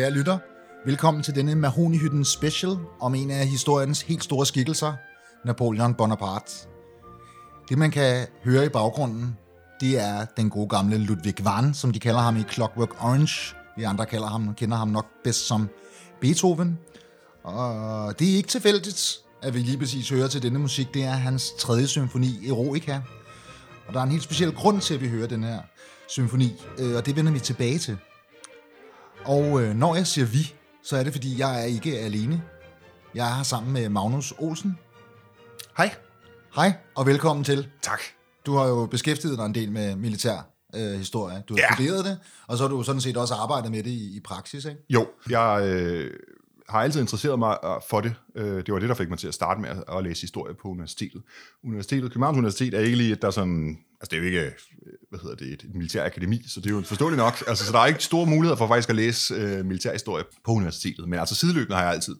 Kære lytter, velkommen til denne Mahonihytten special om en af historiens helt store skikkelser, Napoleon Bonaparte. Det man kan høre i baggrunden, det er den gode gamle Ludwig van, som de kalder ham i Clockwork Orange. Vi andre kalder ham, kender ham nok bedst som Beethoven. Og det er ikke tilfældigt, at vi lige præcis hører til denne musik. Det er hans tredje symfoni, Eroica. Og der er en helt speciel grund til, at vi hører den her symfoni, øh, og det vender vi tilbage til. Og øh, når jeg siger vi, så er det, fordi jeg er ikke alene. Jeg er her sammen med Magnus Olsen. Hej. Hej, og velkommen til. Tak. Du har jo beskæftiget dig en del med militær øh, historie. Du har Ja. studeret det, og så har du sådan set også arbejdet med det i, i praksis, ikke? Jo, jeg øh, har altid interesseret mig øh, for det. Øh, det var det, der fik mig til at starte med at, læse historie på universitetet. Universitetet, Københavns Universitet, er ikke lige, et, der sådan... Altså, det er jo ikke, øh, hvad hedder det, et, et militær akademi, så det er jo forståeligt nok. Altså, så der er ikke store muligheder for faktisk at læse øh, militærhistorie på universitetet. Men altså, sideløbende har jeg altid,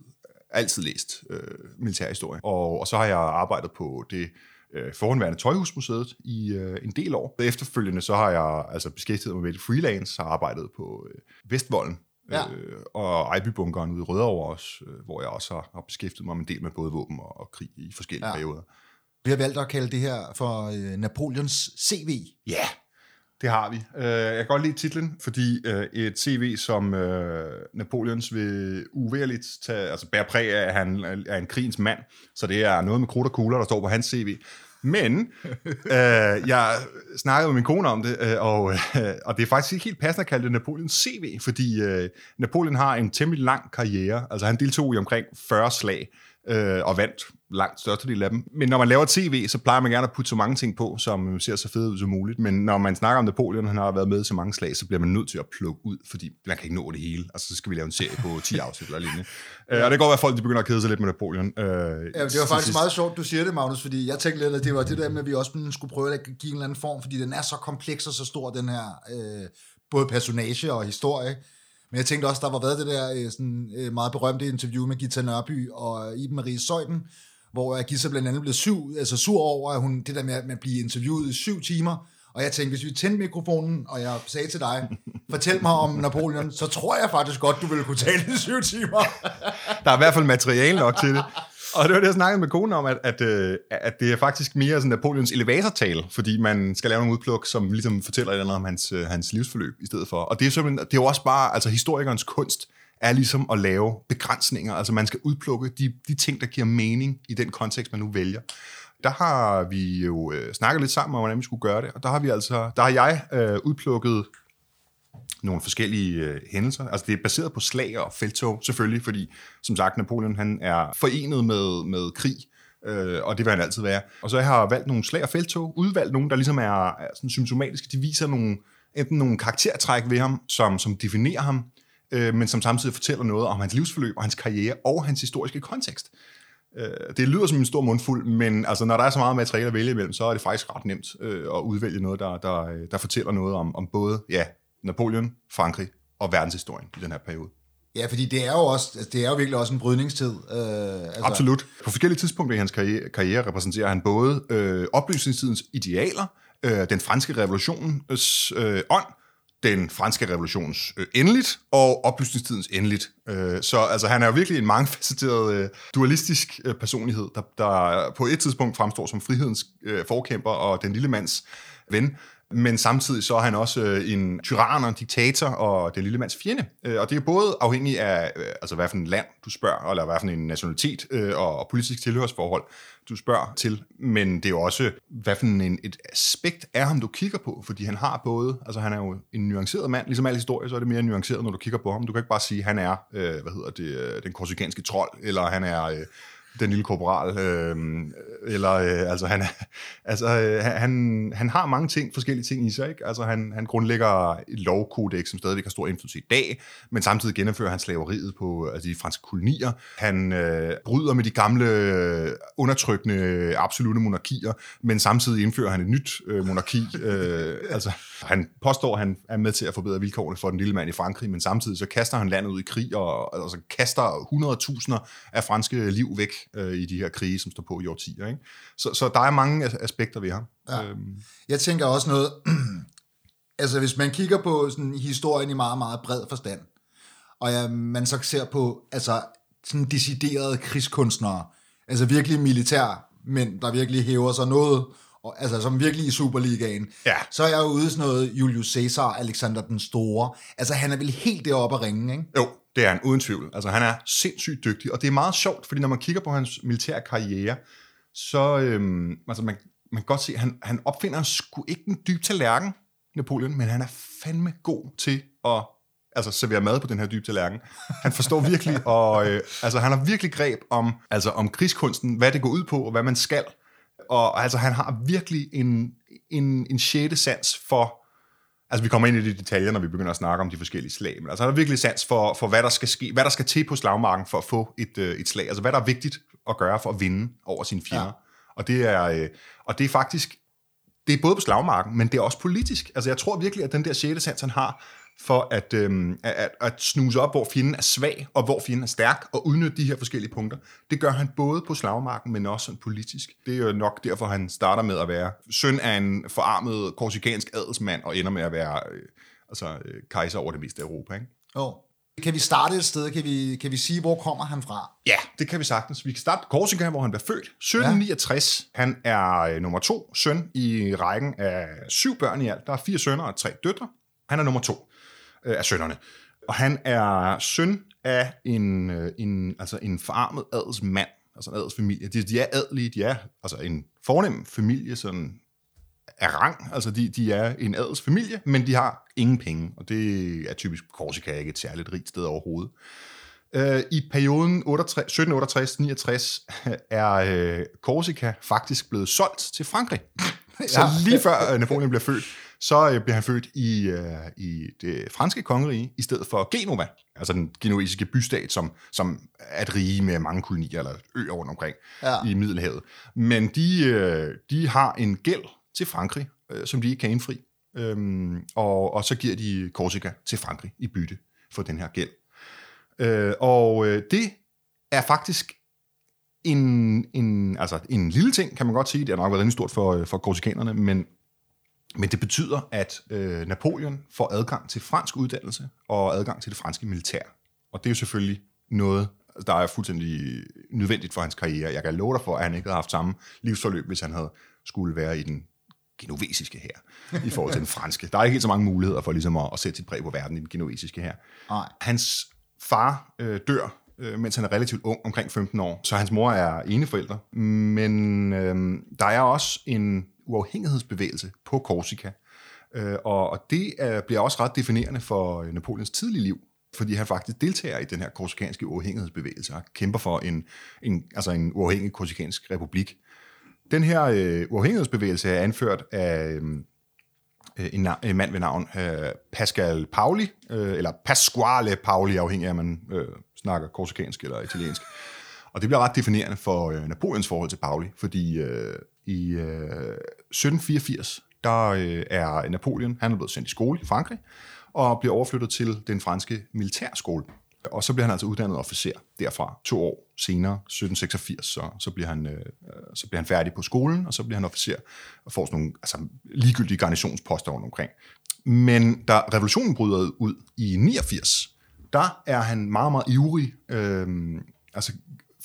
altid læst øh, militærhistorie. Og, og så har jeg arbejdet på det øh, forhåndværende Tøjhusmuseet i øh, en del år. Efterfølgende så har jeg altså beskæftiget mig med det freelance, har arbejdet på øh, Vestvolden, Ja. øh, og Ejbybunkeren ude i Rødovre også, øh, hvor jeg også har, har beskæftiget mig med en del med både våben og, og krig i forskellige Ja. perioder. Vi har valgt at kalde det her for øh, Napoleons CV. Ja, yeah, det har vi. Uh, jeg kan godt lide titlen, fordi uh, et CV som uh, Napoleons vil uværligt tage, altså bære præg af, at han er en krigens mand, så det er noget med krudt og kugler, der står på hans CV. Men øh, jeg snakkede med min kone om det, øh, og, øh, og det er faktisk ikke helt passende at kalde det Napoleons CV, fordi øh, Napoleon har en temmelig lang karriere. Altså han deltog i omkring 40 slag øh, og vandt langt størstedel af dem. Men når man laver et CV, så plejer man gerne at putte så mange ting på, som ser så fedt ud som muligt. Men når man snakker om Napoleon, han har været med til mange slag, så bliver man nødt til at plukke ud, fordi man kan ikke nå det hele. Altså så skal vi lave en serie på 10 afsnit eller lignende. Øh, og det kan godt være, at folk de begynder at kede sig lidt med Napoleon. Øh, Ja, det var faktisk meget sjovt, du siger det, Magnus, fordi jeg tænkte lidt, at det var det der med, at vi også skulle prøve at give en eller anden form, fordi den er så kompleks og så stor, den her øh, både personage og historie. Men jeg tænkte også, der var været det der øh, sådan, øh, meget berømte interview med Gita Nørby og Iben Marie Søjden, hvor øh, blandt andet blev syv, altså sur over, at hun, det der med at man bliver interviewet i syv timer, og jeg tænkte, hvis vi tændte mikrofonen, og jeg sagde til dig, fortæl mig om Napoleon, så tror jeg faktisk godt, du ville kunne tale i syv timer. Der er i hvert fald materiale nok til det. Og det var det, jeg snakkede med konen om, at, at, øh, at det er faktisk mere sådan Napoleons elevatortale, fordi man skal lave nogle udpluk, som ligesom fortæller et eller andet om hans, øh, hans livsforløb i stedet for. Og det er, simpelthen, det er jo også bare, altså historikernes kunst er ligesom at lave begrænsninger. Altså man skal udplukke de, de ting, der giver mening i den kontekst, man nu vælger. Der har vi jo øh, snakket lidt sammen om, hvordan vi skulle gøre det, og der har vi altså, der har jeg øh, udplukket nogle forskellige øh, hændelser. Altså det er baseret på slag og feltog, selvfølgelig, fordi som sagt, Napoleon han er forenet med, med krig, øh, og det vil han altid være. Og så jeg har valgt nogle slag og feltog, udvalgt nogle, der ligesom er, er sådan symptomatiske. De viser nogle, enten nogle karaktertræk ved ham, som, som definerer ham, øh, men som samtidig fortæller noget om hans livsforløb og hans karriere og hans historiske kontekst. Øh, det lyder som en stor mundfuld, men altså, når der er så meget materiale at vælge imellem, så er det faktisk ret nemt øh, at udvælge noget, der, der, øh, der fortæller noget om, om både ja, Napoleon, Frankrig og verdenshistorien i den her periode. Ja, fordi det er jo også, altså, det er jo virkelig også en brydningstid. Øh, altså, Absolut. På forskellige tidspunkter i hans karriere, karriere repræsenterer han både øh, oplysningstidens idealer, øh, den franske revolutions øh, ånd, den franske revolutions øh, endeligt, og oplysningstidens endeligt. Øh, så altså, han er jo virkelig en mangefacetteret øh, dualistisk øh, personlighed, der, der på et tidspunkt fremstår som frihedens øh, forkæmper og den lille mands ven, men samtidig så er han også øh, en tyran og en diktator og den lille mands fjende. Øh, og det er både afhængig af, øh, altså hvad for en land du spørger, eller hvad for en nationalitet øh, og, og politisk tilhørsforhold du spørger til, men det er jo også, hvad for en, et aspekt er ham, du kigger på, fordi han har både, altså han er jo en nuanceret mand, ligesom al historie, så er det mere nuanceret, når du kigger på ham. Du kan ikke bare sige, at han er, øh, hvad hedder det, øh, den korsikanske trold, eller han er... Øh, den lille korporal, øh, eller øh, altså han, altså øh, han, han har mange ting, forskellige ting i sig, ikke? Altså han, han grundlægger et lovkodex, som stadigvæk har stor indflydelse i dag, men samtidig gennemfører han slaveriet på altså de franske kolonier. Han øh, bryder med de gamle øh, undertrykkende absolute monarkier, men samtidig indfører han et nyt øh, monarki. Øh, altså han påstår, at han er med til at forbedre vilkårene for den lille mand i Frankrig, men samtidig så kaster han landet ud i krig, og altså kaster 100.000 af franske liv væk øh, i de her krige, som står på i årtier. Ikke? Så, så der er mange as- aspekter ved ham. Ja. Øhm, Jeg tænker også noget, altså hvis man kigger på sådan historien i meget, meget bred forstand, og ja, man så ser på altså, sådan deciderede krigskunstnere, altså virkelig militær mænd, der virkelig hæver sig noget, og, altså som virkelig i Superligaen, Ja. så er jeg ude sådan noget Julius Caesar, Alexander den Store. Altså han er vel helt deroppe at ringe, ikke? Jo, det er han, uden tvivl. Altså, han er sindssygt dygtig, og det er meget sjovt, fordi når man kigger på hans militære karriere, så øhm, altså man, man kan godt se, at han, han opfinder sgu ikke den dybe tallerken, Napoleon, men han er fandme god til at altså, servere mad på den her dybe tallerken. Han forstår virkelig, og øh, altså, han har virkelig greb om, altså, om krigskunsten, hvad det går ud på, og hvad man skal. Og altså, han har virkelig en, en, en sjette sans for, Altså, vi kommer ind i de detaljer, når vi begynder at snakke om de forskellige slag. Men altså, han har virkelig sans for, for hvad der skal ske, hvad der skal til på slagmarken for at få et, øh, et slag. Altså, hvad der er vigtigt at gøre for at vinde over sine fjender. Ja. Og, det er, øh, og det er faktisk, det er både på slagmarken, men det er også politisk. Altså, jeg tror virkelig, at den der sjette sans, han har for at, øhm, at, at, snuse op, hvor fjenden er svag, og hvor fjenden er stærk, og udnytte de her forskellige punkter. Det gør han både på slagmarken, men også sådan politisk. Det er jo nok derfor, han starter med at være søn af en forarmet korsikansk adelsmand, og ender med at være øh, altså, øh, kejser over det meste af Europa. Ikke? Jo. Kan vi starte et sted? Kan vi, kan vi sige, hvor kommer han fra? Ja, det kan vi sagtens. Vi kan starte Korsika, hvor han blev født. 1769. Ja. Han er øh, nummer to søn i rækken af syv børn i alt. Der er fire sønner og tre døtre. Han er nummer to øh, af sønnerne. Og han er søn af en, øh, en, altså en forarmet adelsmand, altså en adelsfamilie. De, de er adelige, de er altså en fornem familie, sådan af rang. Altså, de, de er en adelsfamilie, men de har ingen penge, og det er typisk Korsika ikke et særligt rigt sted overhovedet. Øh, I perioden 1768-69 er øh, Korsika faktisk blevet solgt til Frankrig. Så lige før øh, Napoleon bliver født, så øh, bliver han født i, øh, i det franske kongerige, i stedet for Genova, altså den genuesiske bystat, som, som er et rige med mange kolonier eller øer rundt omkring Ja. i Middelhavet. Men de, øh, de har en gæld til Frankrig, øh, som de ikke kan indfri. Øhm, og, og så giver de Korsika til Frankrig i bytte for den her gæld. Øh, og øh, det er faktisk en, en, altså en lille ting, kan man godt sige. Det har nok været rimelig stort for, øh, for korsikanerne, men, men det betyder, at øh, Napoleon får adgang til fransk uddannelse og adgang til det franske militær. Og det er jo selvfølgelig noget, der er fuldstændig nødvendigt for hans karriere. Jeg kan love dig for, at han ikke havde haft samme livsforløb, hvis han havde skulle være i den genovesiske her, i forhold til den franske. Der er ikke helt så mange muligheder for ligesom at, at sætte sit præg på verden i den genovesiske her. Nej. Hans far øh, dør, øh, mens han er relativt ung, omkring 15 år, så hans mor er eneforælder. Men øh, der er også en uafhængighedsbevægelse på Korsika, øh, og, og det er, bliver også ret definerende for øh, Napoleons tidlige liv, fordi han faktisk deltager i den her korsikanske uafhængighedsbevægelse og kæmper for en, en, altså en uafhængig korsikansk republik. Den her øh, uafhængighedsbevægelse er anført af øh, øh en, en mand ved navn øh, Pascal Pauli, øh, eller Pasquale Pauli, afhængig af, om man øh, snakker korsikansk eller italiensk. Og det bliver ret definerende for øh, Napoleons forhold til Pauli, fordi øh, i øh, 1784, der øh, er Napoleon, han er blevet sendt i skole i Frankrig, og bliver overflyttet til den franske militærskole. Og så bliver han altså uddannet officer derfra to år senere, 1786, så, så, bliver han, øh, øh, så bliver han færdig på skolen, og så bliver han officer og får sådan nogle altså, ligegyldige garnisonsposter rundt omkring. Men da revolutionen bryder ud i 89, der er han meget, meget ivrig, øh, altså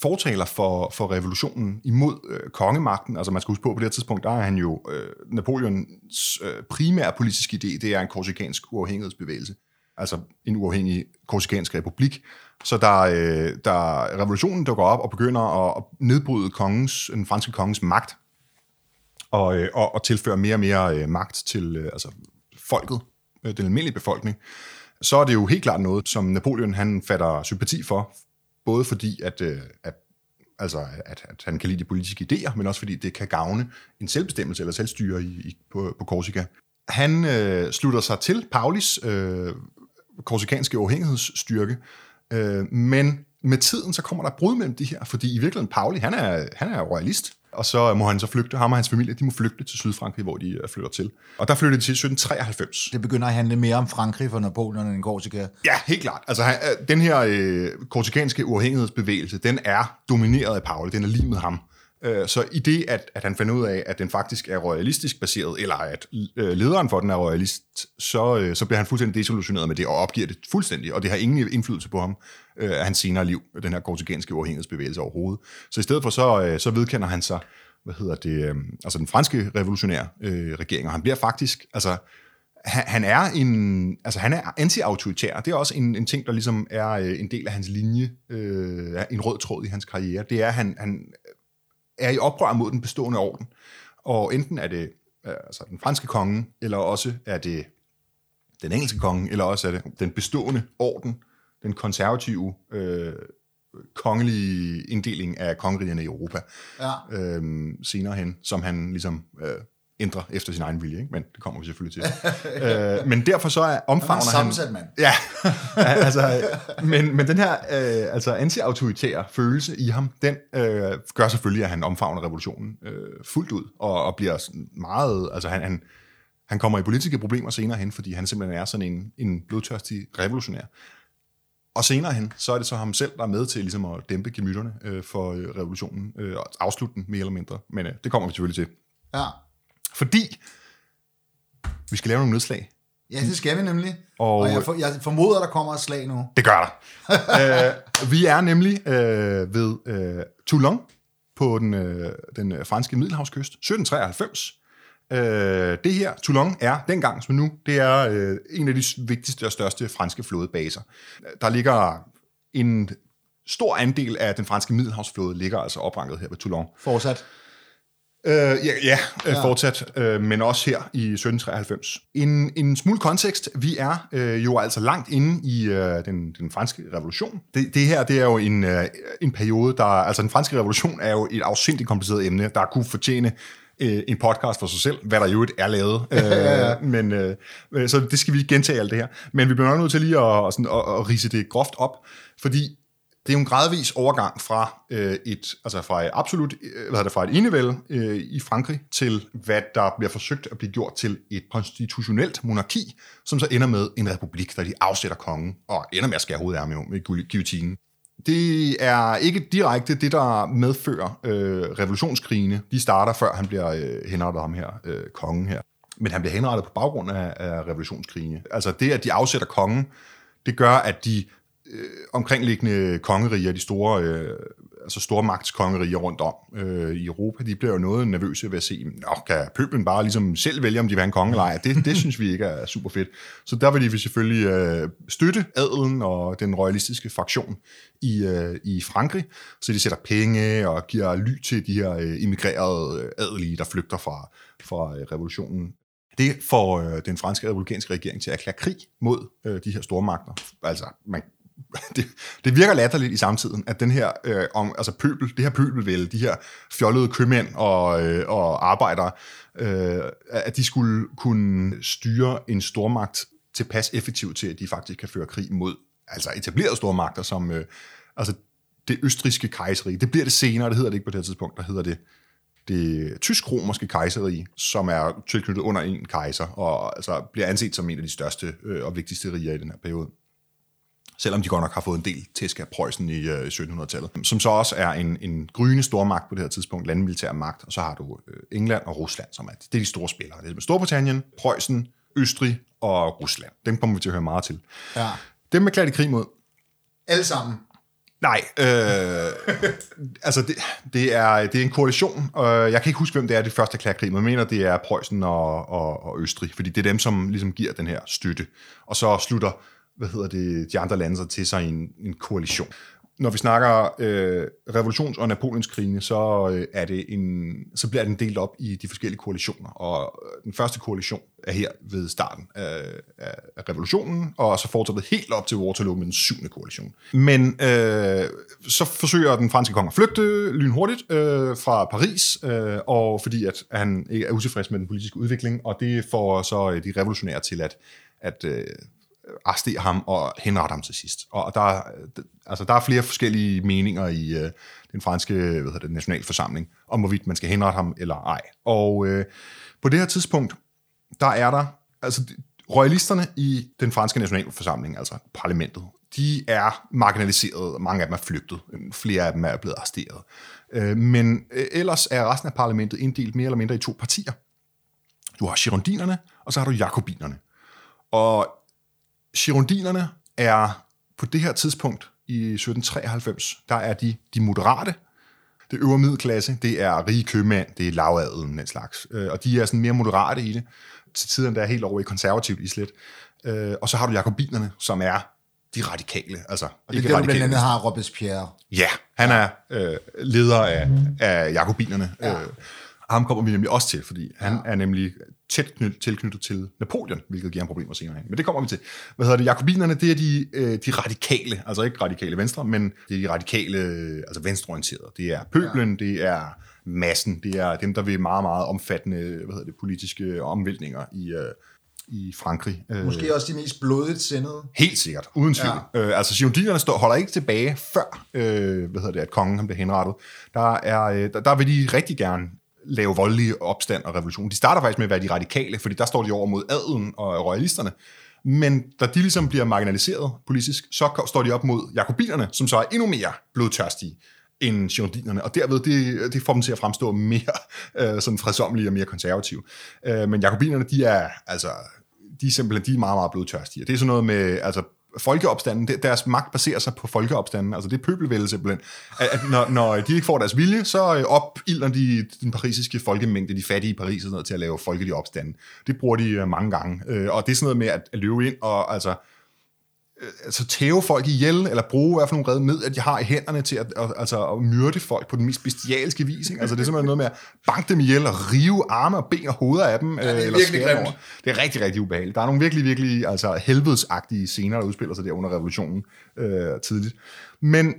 fortaler for, for revolutionen imod øh, kongemagten. Altså man skal huske på, på det her tidspunkt, der er han jo øh, Napoleons øh, primære politiske idé, det er en korsikansk uafhængighedsbevægelse. Altså en uafhængig korsikansk republik. Så der, øh, der revolutionen dukker op og begynder at, at nedbryde kongens, den franske kongens magt, og, øh, og, og tilføre mere og mere øh, magt til øh, altså folket, øh, den almindelige befolkning, så er det jo helt klart noget, som Napoleon han fatter sympati for, både fordi, at, øh, at, altså, at, at han kan lide de politiske idéer, men også fordi det kan gavne en selvbestemmelse eller selvstyre i, i, på, på Korsika. Han øh, slutter sig til Paulis øh, korsikanske uafhængighedsstyrke, øh, men med tiden så kommer der brud mellem de her, fordi i virkeligheden Pauli, han er, han er royalist, og så må han så flygte, ham og hans familie, de må flygte til Sydfrankrig, hvor de øh, flytter til. Og der flytter de til 1793. Det begynder at handle mere om Frankrig for Napoleon end Korsika. Ja, helt klart. Altså, han, øh, den her øh, korsikanske uafhængighedsbevægelse, den er domineret af Pauli, den er lige med ham. Øh, så i det, at, at han finder ud af, at den faktisk er royalistisk baseret, eller at øh, lederen for den er royalist, så, øh, så bliver han fuldstændig desillusioneret med det, og opgiver det fuldstændig, og det har ingen indflydelse på ham, øh, af hans senere liv, den her korsikanske uafhængighedsbevægelse overhovedet. Så i stedet for, så, øh, så vedkender han sig, hvad hedder det, øh, altså den franske revolutionære øh, regering, og han bliver faktisk, altså, han, han er en, altså han er anti-autoritær. Det er også en, en ting, der ligesom er øh, en del af hans linje, øh, en rød tråd i hans karriere. Det er, at han, han er i oprør mod den bestående orden. Og enten er det øh, altså den franske konge, eller også er det den engelske konge, eller også er det den bestående orden, den konservative øh, kongelige inddeling af kongerigerne i Europa Ja. øh, senere hen, som han ligesom øh, ændrer efter sin egen vilje, ikke? men det kommer vi selvfølgelig til. øh, men derfor så er omfavner han... sammensat mand. Ja, altså, men, men den her øh, altså anti-autoritære følelse i ham, den øh, gør selvfølgelig, at han omfavner revolutionen øh, fuldt ud, og, og bliver meget, altså han, han, han kommer i politiske problemer senere hen, fordi han simpelthen er sådan en, en blodtørstig revolutionær. Og senere hen, så er det så ham selv, der er med til ligesom at dæmpe gemytterne øh, for øh, revolutionen, øh, og afslutte den mere eller mindre. Men øh, det kommer vi selvfølgelig til. Ja. Fordi vi skal lave nogle nedslag. ja, det skal vi nemlig. Og- Og, jeg, for, jeg formoder, der kommer et slag nu. Det gør der. øh, vi er nemlig øh, ved øh, Toulon på den, øh, den øh, franske middelhavskyst, 1793. Øh, det her, Toulon, er dengang som nu, det er øh, en af de vigtigste og største franske flådebaser. Der ligger en stor andel af den franske middelhavsflåde ligger altså opranket her ved Toulon. Fortsat. Øh, ja, ja, ja. fortsat, øh, men også her i 1793. En, en smule kontekst. Vi er øh, jo altså langt inde i øh, den, den franske revolution. Det, det her, det er jo en, øh, en periode, der... Altså, den franske revolution er jo et afsindigt kompliceret emne, der kunne fortjene øh, en podcast for sig selv, hvad der jo et er lavet. Øh, men, øh, øh, så det skal vi gentage alt det her. Men vi bliver nok nødt til lige at, sådan, at, at rise det groft op, fordi det er jo en gradvis overgang fra øh, et altså fra et absolut øh, hvad hedder det, fra et enevælde øh, i Frankrig til hvad der bliver forsøgt at blive gjort til et konstitutionelt monarki, som så ender med en republik, der de afsætter kongen og ender med at skære hovedet af med, med guillotinen. Det er ikke direkte det, der medfører øh, revolutionskrigene. De starter før han bliver øh, henrettet ham her, øh, kongen her. Men han bliver henrettet på baggrund af, af revolutionskrigene. Altså det, at de afsætter kongen, det gør, at de øh, omkringliggende kongeriger, de store, øh, altså store magtskongeriger rundt om øh, i Europa, de bliver jo noget nervøse ved at se, Nå, kan pøblen bare ligesom selv vælge, om de vil have en konge eller ej? Det, det synes vi ikke er super fedt. Så der vil de selvfølgelig øh, støtte adelen og den royalistiske fraktion i, øh, i Frankrig, så de sætter penge og giver ly til de her øh, immigrerede adelige, der flygter fra, fra øh, revolutionen. Det får øh, den franske republikanske regering til at erklære krig mod øh, de her store magter. Altså, man, det, det virker latterligt i samtiden, at den her, øh, om, altså pøbel, det her pøbelvælde, de her fjollede købmænd og, øh, og arbejdere, øh, at de skulle kunne styre en stormagt tilpas effektivt til, at de faktisk kan føre krig mod altså etablerede stormagter, som øh, altså det østriske kejseri. Det bliver det senere, det hedder det ikke på det her tidspunkt, der hedder det det tysk-romerske kejserige, som er tilknyttet under en kejser, og altså bliver anset som en af de største øh, og vigtigste riger i den her periode. Selvom de godt nok har fået en del tæsk af Preussen i øh, 1700-tallet, som så også er en, en gryende stormagt på det her tidspunkt, landmilitær magt, og så har du øh, England og Rusland, som er, det er de store spillere. Det er Storbritannien, Preussen, Østrig og Rusland. Dem kommer vi til at høre meget til. Ja. Dem erklærer de krig mod. Alle sammen. Nej, øh, altså det, det, er, det er en koalition, og jeg kan ikke huske, hvem det er, det første erklærer krig, men jeg mener, det er Preussen og, og, og Østrig, fordi det er dem, som ligesom giver den her støtte. Og så slutter, hvad hedder det, de andre lande sig til sig i en, en koalition. Når vi snakker øh, revolutions- og Napoleonskrigene, så, øh, er det en, så bliver den delt op i de forskellige koalitioner. Og øh, den første koalition er her ved starten af, af, af revolutionen, og så fortsætter det helt op til Waterloo med den syvende koalition. Men øh, så forsøger den franske konge at flygte lynhurtigt øh, fra Paris, øh, og fordi at han er utilfreds med den politiske udvikling, og det får så øh, de revolutionære til at, at øh, arrestere ham og henrette ham til sidst. Og der, altså, der er flere forskellige meninger i øh, den franske hvad hedder det, nationalforsamling, om hvorvidt man skal henrette ham eller ej. Og øh, på det her tidspunkt, der er der, altså royalisterne i den franske nationalforsamling, altså parlamentet, de er marginaliseret, mange af dem er flygtet, flere af dem er blevet arresteret. Øh, men øh, ellers er resten af parlamentet inddelt mere eller mindre i to partier. Du har girondinerne, og så har du jakobinerne. Og girondinerne er på det her tidspunkt i 1793, der er de de moderate. Det øvre middelklasse, det er rige købmænd, det er lavadelen, den slags. Øh, og de er sådan mere moderate i det. Til tiden der er helt over i konservativt islet. Øh, og så har du jakobinerne, som er de radikale. Altså, og det er du blandt andet har Robespierre. Ja, han er øh, leder af, af jakobinerne. Ja. Øh, ham kommer vi nemlig også til, fordi han ja. er nemlig tæt knyt, tilknyttet til Napoleon, hvilket giver ham problemer senere. Men det kommer vi til. Hvad hedder det? Jakobinerne, det er de, øh, de radikale, altså ikke radikale venstre, men det er de radikale, altså venstreorienterede. Det er pøblen, ja. det er massen, det er dem, der vil meget, meget omfattende hvad hedder det, politiske omvæltninger i, øh, i Frankrig. Øh, Måske også de mest blodigt sindede. Helt sikkert, uden tvivl. Ja. Øh, altså, girondinerne står, holder ikke tilbage før, øh, hvad hedder det, at kongen han bliver henrettet. Der, er, øh, der, der vil de rigtig gerne lave voldelige opstand og revolution. De starter faktisk med at være de radikale, fordi der står de over mod adelen og royalisterne. Men da de ligesom bliver marginaliseret politisk, så står de op mod jakobinerne, som så er endnu mere blodtørstige end girondinerne, og derved det, det får dem til at fremstå mere øh, sådan fredsommelige og mere konservative. Øh, men jakobinerne, de er altså de er simpelthen de er meget, meget blodtørstige. Det er sådan noget med, altså folkeopstanden, deres magt baserer sig på folkeopstanden, altså det er pøbelvælde simpelthen. At, at når, når de ikke får deres vilje, så øh, opilder de den parisiske folkemængde, de fattige i Paris og sådan noget, til at lave folkelige opstanden. Det bruger de øh, mange gange. Øh, og det er sådan noget med at, løbe ind og altså altså tæve folk ihjel, eller bruge hvad for nogle redde med, at de har i hænderne til at, at, altså, at myrde folk på den mest bestialske vis. Ikke? Altså, det er simpelthen noget med at banke dem ihjel og rive arme og ben og hoveder af dem. Ja, det er eller virkelig grimt. Det er rigtig, rigtig ubehageligt. Der er nogle virkelig, virkelig altså, helvedesagtige scener, der udspiller sig der under revolutionen øh, tidligt. Men,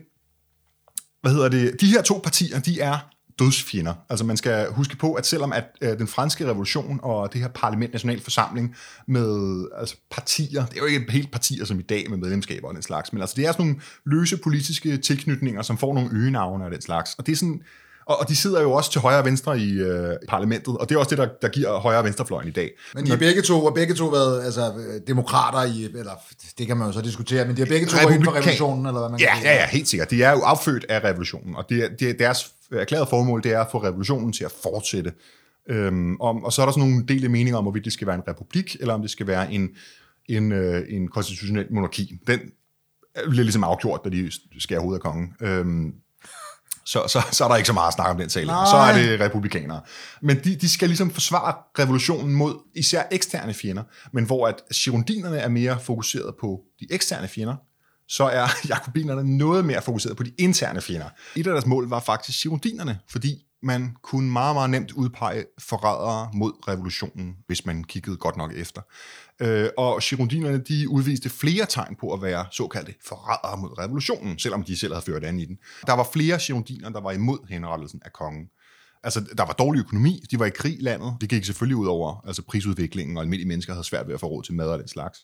hvad hedder det, de her to partier, de er dødsfjender. Altså man skal huske på, at selvom at øh, den franske revolution og det her parlament, nationalforsamling med altså partier, det er jo ikke helt partier som i dag med medlemskaber og den slags, men altså det er sådan nogle løse politiske tilknytninger, som får nogle øgenavne og den slags. Og det er sådan, og, og de sidder jo også til højre og venstre i øh, parlamentet, og det er også det, der, der giver højre og venstrefløjen i dag. Men de har begge to, og begge to været altså, demokrater i, eller det kan man jo så diskutere, men de har begge to været inden for revolutionen, eller hvad man ja, kan sige. Ja, ja, helt sikkert. De er jo affødt af revolutionen, og det er, det er deres erklærede formål, det er at få revolutionen til at fortsætte. Øhm, og, og så er der sådan nogle dele meninger om, hvorvidt det skal være en republik, eller om det skal være en, en, øh, en konstitutionel monarki. Den bliver ligesom afgjort, da de skærer hovedet af kongen. Øhm, så, så, så er der ikke så meget at snakke om den sag. Så er det republikanere. Men de, de skal ligesom forsvare revolutionen mod især eksterne fjender, men hvor at girondinerne er mere fokuseret på de eksterne fjender, så er jakobinerne noget mere fokuseret på de interne fjender. Et af deres mål var faktisk girondinerne, fordi man kunne meget, meget nemt udpege forrædere mod revolutionen, hvis man kiggede godt nok efter. Øh, og girondinerne, de udviste flere tegn på at være såkaldte forrædere mod revolutionen, selvom de selv havde ført an i den. Der var flere girondiner, der var imod henrettelsen af kongen. Altså, der var dårlig økonomi, de var i krig landet. Det gik selvfølgelig ud over altså, prisudviklingen, og almindelige mennesker havde svært ved at få råd til mad og den slags.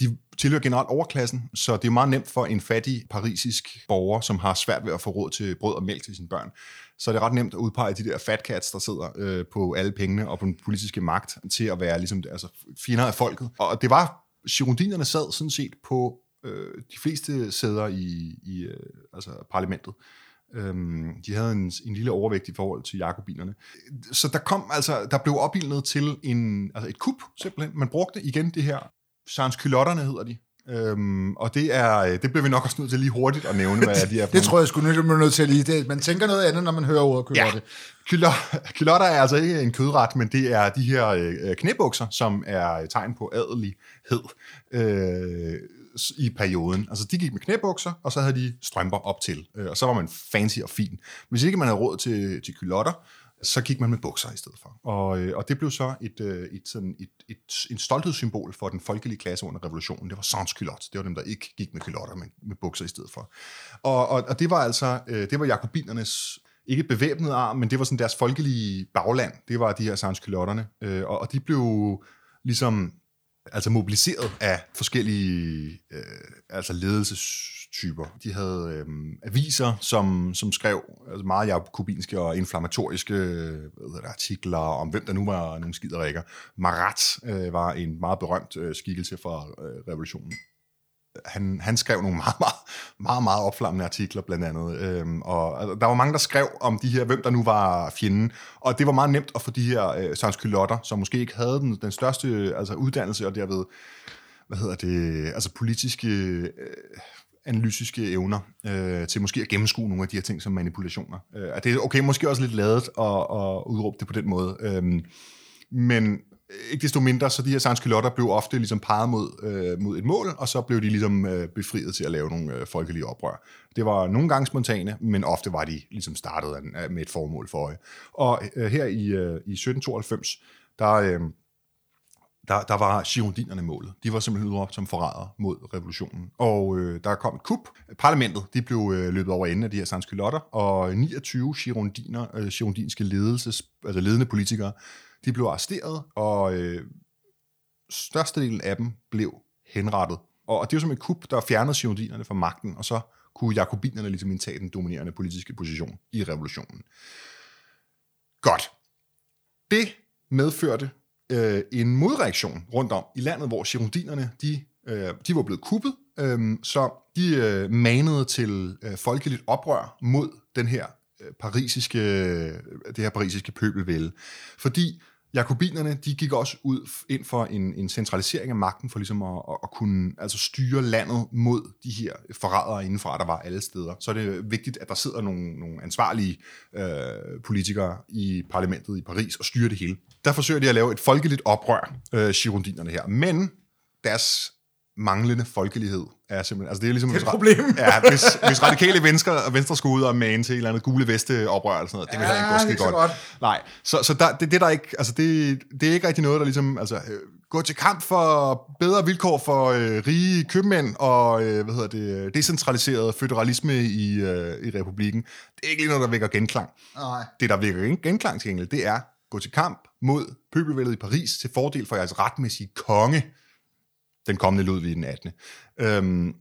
De tilhører generelt overklassen, så det er meget nemt for en fattig parisisk borger, som har svært ved at få råd til brød og mælk til sine børn. Så er det ret nemt at udpege de der fat cats, der sidder øh, på alle pengene og på den politiske magt, til at være ligesom, altså, fjender af folket. Og det var, girondinerne sad sådan set på øh, de fleste sæder i, i øh, altså parlamentet. Øhm, de havde en, en lille overvægt i forhold til jakobinerne. Så der kom altså, der blev opildnet til en, altså et kup, simpelthen. Man brugte igen det her Sans Kylotterne hedder de. Øhm, og det er øh, det bliver vi nok også nødt til lige hurtigt at nævne, hvad de er det tror jeg sgu nødt nødt til lige. Det, man tænker noget andet, når man hører ordet kylotte. Ja. Kylotter er altså ikke en kødret, men det er de her øh, knæbukser, som er tegn på adelighed øh, i perioden. Altså de gik med knæbukser, og så havde de strømper op til, øh, og så var man fancy og fin. Hvis ikke man havde råd til, til kylotter, så gik man med bukser i stedet for. Og, øh, og det blev så et, øh, et, sådan et, et, et stolthedssymbol for den folkelige klasse under revolutionen. Det var sans culotte. Det var dem, der ikke gik med culotter, men med bukser i stedet for. Og, og, og det var altså, øh, det var jakobinernes ikke bevæbnede arm, men det var sådan deres folkelige bagland. Det var de her sans culotterne. Øh, og, og de blev ligesom altså mobiliseret af forskellige øh, altså nyhedstyper. De havde øh, aviser, som, som skrev altså meget jakobinske og inflammatoriske øh, hvad det, artikler om, hvem der nu var nogle skiderikker. Marat øh, var en meget berømt øh, skikkelse fra øh, revolutionen. han, han skrev nogle meget, meget, meget, meget opflammende artikler, blandt andet. Øhm, og altså, der var mange, der skrev om de her, hvem der nu var fjenden. Og det var meget nemt at få de her øh, sanskylotter, som måske ikke havde den, den største altså, uddannelse, og derved, hvad hedder det, altså politiske... Øh, analytiske evner øh, til måske at gennemskue nogle af de her ting som manipulationer. Øh, det er okay, måske også lidt ladet at, at udråbe det på den måde. Øh, men ikke desto mindre, så de her sanskylotter blev ofte ligesom peget mod, øh, mod et mål, og så blev de ligesom øh, befriet til at lave nogle øh, folkelige oprør. Det var nogle gange spontane, men ofte var de ligesom startet af, med et formål for øje. Og øh, her i, øh, i 1792, der, øh, der, der var girondinerne målet. De var simpelthen op som forrædere mod revolutionen. Og øh, der kom et kup. Parlamentet de blev øh, løbet over enden af de her sanskylotter, og 29 girondiner, øh, girondinske ledelses, altså ledende politikere de blev arresteret, og øh, størstedelen af dem blev henrettet. Og, og det var som et kup, der fjernede girondinerne fra magten, og så kunne jakobinerne ligesom indtage den dominerende politiske position i revolutionen. Godt. Det medførte øh, en modreaktion rundt om i landet, hvor girondinerne, de, øh, de var blevet kuppet, øh, så de øh, manede til øh, folkeligt oprør mod den her øh, parisiske, øh, det her parisiske pøbelvælde. Fordi Jakobinerne, de gik også ud ind for en, en centralisering af magten, for ligesom at, at kunne altså styre landet mod de her forrædere indenfra, der var alle steder. Så er det vigtigt, at der sidder nogle, nogle ansvarlige øh, politikere i parlamentet i Paris og styrer det hele. Der forsøger de at lave et folkeligt oprør, øh, girondinerne her. Men deres manglende folkelighed er simpelthen... Altså det er ligesom... Det er et problem. ja, hvis, hvis radikale venstre, venstre skulle ud og mane til et eller andet gule veste oprør eller sådan noget, det vil ja, ikke gå skidt godt. godt. Nej, så, så der, det, det, der ikke, altså det, det er ikke rigtig noget, der ligesom... Altså, øh, gå til kamp for bedre vilkår for øh, rige købmænd og øh, hvad hedder det, decentraliseret federalisme i, øh, i republikken. Det er ikke lige noget, der vækker genklang. Nej. Det, der vækker genklang til gengæld, det er gå til kamp mod pøbelvældet i Paris til fordel for jeres retmæssige konge, den kommende Ludvig den 18. Øhm,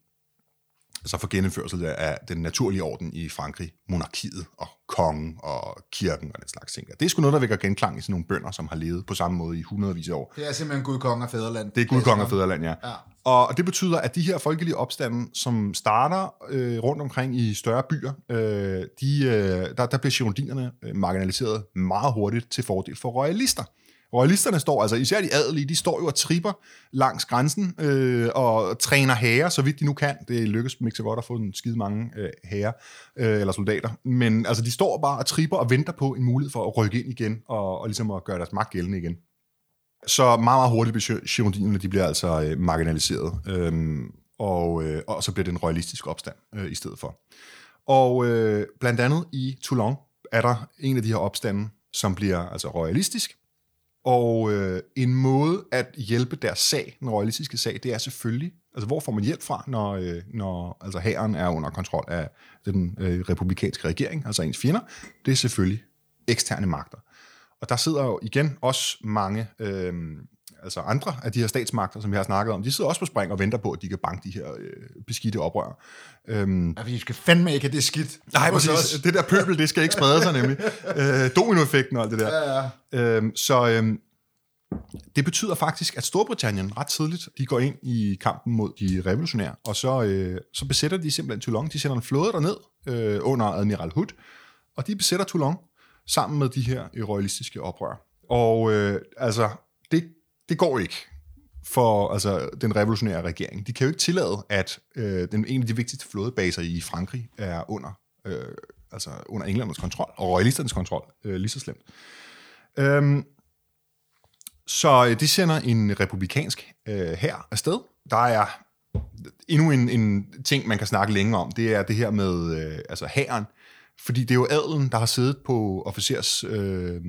så for genindførsel af den naturlige orden i Frankrig, monarkiet og kongen og kirken og den slags ting. Det er sgu noget, der vækker genklang i sådan nogle bønder, som har levet på samme måde i hundredvis af år. Det er simpelthen Gud, konge og fædreland. Det er Gud, konge og fædreland, ja. ja. Og det betyder, at de her folkelige opstande, som starter øh, rundt omkring i større byer, øh, de, øh, der, der bliver girondinerne øh, marginaliseret meget hurtigt til fordel for royalister. Royalisterne står, altså især de adelige, de står jo og tripper langs grænsen øh, og træner hære, så vidt de nu kan. Det lykkes dem ikke så godt at få en skide mange øh, hære øh, eller soldater. Men altså, de står bare og tripper og venter på en mulighed for at rykke ind igen og, og ligesom at gøre deres magt gældende igen. Så meget, meget hurtigt bliver girondinerne, de bliver altså øh, marginaliseret. Øh, og, øh, og så bliver det en royalistisk opstand øh, i stedet for. Og øh, blandt andet i Toulon er der en af de her opstande, som bliver altså royalistisk, og øh, en måde at hjælpe deres sag, den royalistiske sag, det er selvfølgelig, altså hvor får man hjælp fra, når, øh, når altså hæren er under kontrol af den øh, republikanske regering, altså ens fjender? Det er selvfølgelig eksterne magter. Og der sidder jo igen også mange øh, altså andre af de her statsmagter, som vi har snakket om, de sidder også på spring og venter på, at de kan banke de her øh, beskidte oprør. Øhm, ja, vi skal fandme ikke have det skidt. Nej, præcis. Det der pøbel, det skal ikke sprede sig nemlig. Øh, dominoeffekten og alt det der. Ja, ja. Øhm, så øhm, det betyder faktisk, at Storbritannien ret tidligt, de går ind i kampen mod de revolutionære, og så, øh, så besætter de simpelthen Toulon. De sender en flåde derned øh, under Admiral Hood, og de besætter Toulon sammen med de her royalistiske oprør. Og øh, altså, det det går ikke for altså, den revolutionære regering. De kan jo ikke tillade, at øh, den, en af de vigtigste flådebaser i Frankrig er under, øh, altså under Englands kontrol, og royalisternes kontrol, øh, lige så slemt. Øhm, så øh, de sender en republikansk øh, her afsted. Der er endnu en, en ting, man kan snakke længe om, det er det her med øh, altså hæren. Fordi det er jo adelen, der har siddet på officers øh,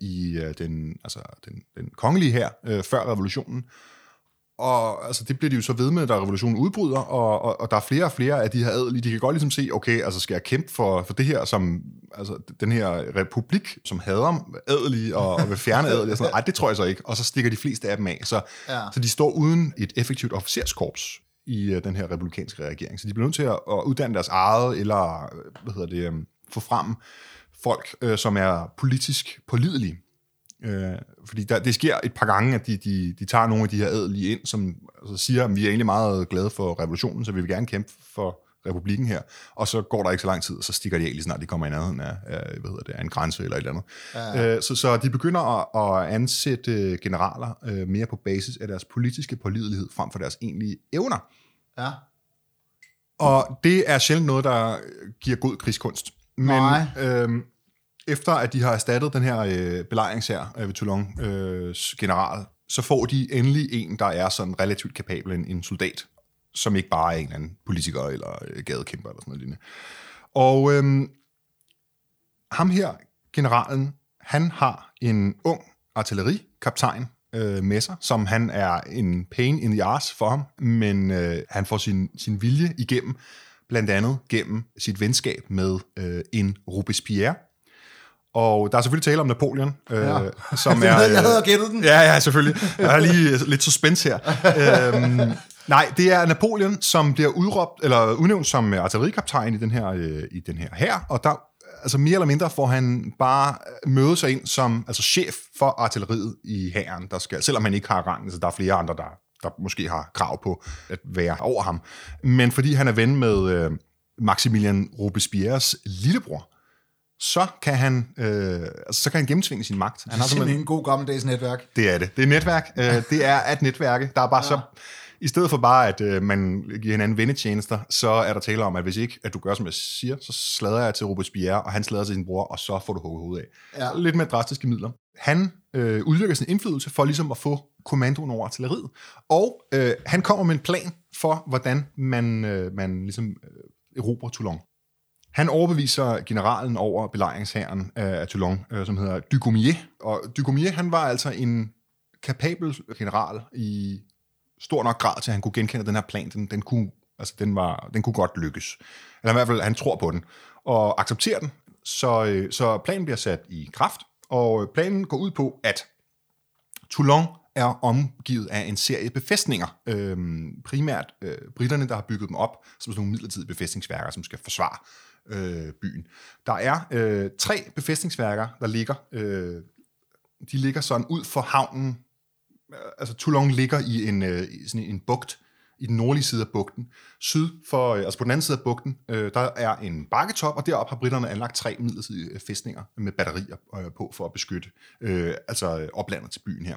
i øh, den, altså, den, den kongelige her øh, før revolutionen. Og altså, det bliver de jo så ved med, da revolutionen udbryder, og, og, og der er flere og flere af de her adelige, de kan godt ligesom se, okay, altså skal jeg kæmpe for, for det her, som, altså den her republik, som hader adelige og, og vil fjerne adelige, og sådan Nej, det tror jeg så ikke. Og så stikker de fleste af dem af. Så, ja. så de står uden et effektivt officerskorps i øh, den her republikanske regering. Så de bliver nødt til at, at uddanne deres eget, eller øh, hvad hedder det, um, få frem folk, øh, som er politisk pålidelige. Øh, fordi der, det sker et par gange, at de, de, de tager nogle af de her adelige ind, som altså, siger, at vi er egentlig meget glade for revolutionen, så vi vil gerne kæmpe for republikken her. Og så går der ikke så lang tid, og så stikker de af lige snart de kommer i nærheden af, af, hvad hedder det, af en grænse eller et eller andet. Ja. Øh, så, så de begynder at, at ansætte generaler øh, mere på basis af deres politiske pålidelighed, frem for deres egentlige evner. Ja. Og det er sjældent noget, der giver god krigskunst. Men Nej. øhm, efter at de har erstattet den her øh, belejringsher øh, ved Toulon øh, general, så får de endelig en, der er sådan relativt kapabel, en, en soldat, som ikke bare er en eller anden politiker eller øh, gadekæmper eller sådan noget lignende. Og øhm, ham her, generalen, han har en ung artillerikaptajn øh, med sig, som han er en pain in the ass for ham, men øh, han får sin, sin vilje igennem, blandt andet gennem sit venskab med øh, en Robespierre. Og der er selvfølgelig tale om Napoleon, øh, Ja. som er... havde- jeg havde gættet den. Ja, ja, selvfølgelig. Der er lige lidt suspense her. øhm, nej, det er Napoleon, som bliver udråbt, eller udnævnt som artillerikaptajn i den her, øh, i den her her, og der altså mere eller mindre får han bare møde sig ind som altså chef for artilleriet i hæren, der skal, selvom han ikke har rang, altså der er flere andre, der, der måske har krav på at være over ham. Men fordi han er ven med øh, Maximilian Robespierres lillebror, så kan han, øh, altså, så kan han gennemtvinge sin magt. Han Han har simpelthen en god gammeldags netværk. det er det. Det er netværk. Øh, det er at netværke. Der er bare ja. så... I stedet for bare, at øh, man giver hinanden vennetjenester, så er der tale om, at hvis ikke, at du gør, som jeg siger, så slader jeg til Robespierre, og han slader til sin bror, og så får du hugget hovedet af. Ja. Lidt mere drastiske midler. Han øh, udvirker sin indflydelse for ligesom at få kommandoen over artilleriet, og øh, han kommer med en plan for, hvordan man, øh, man ligesom øh, erobrer Toulon. Han overbeviser generalen over belejringshæren af af Toulon, øh, som hedder Dugumier. Og Dugumier, han var altså en kapabel general i stor nok grad til, at han kunne genkende den her plan. Den, den, kunne, altså, den, var, den kunne godt lykkes. Eller i hvert fald, han tror på den. Og accepterer den. Så, øh, så planen bliver sat i kraft. Og øh, planen går ud på, at Toulon er omgivet af en serie befæstninger. Øhm, primært øh, britterne, der har bygget dem op som sådan nogle midlertidige befæstningsværker, som skal forsvare øh, byen. Der er øh, tre befæstningsværker, der ligger. Øh, de ligger sådan ud for havnen. Øh, altså Toulon ligger i en, øh, sådan en bugt, i den nordlige side af bugten. Syd for, øh, altså på den anden side af bugten, øh, der er en bakketop, og deroppe har britterne anlagt tre midlertidige øh, fæstninger med batterier øh, på for at beskytte øh, altså øh, oplandet til byen her.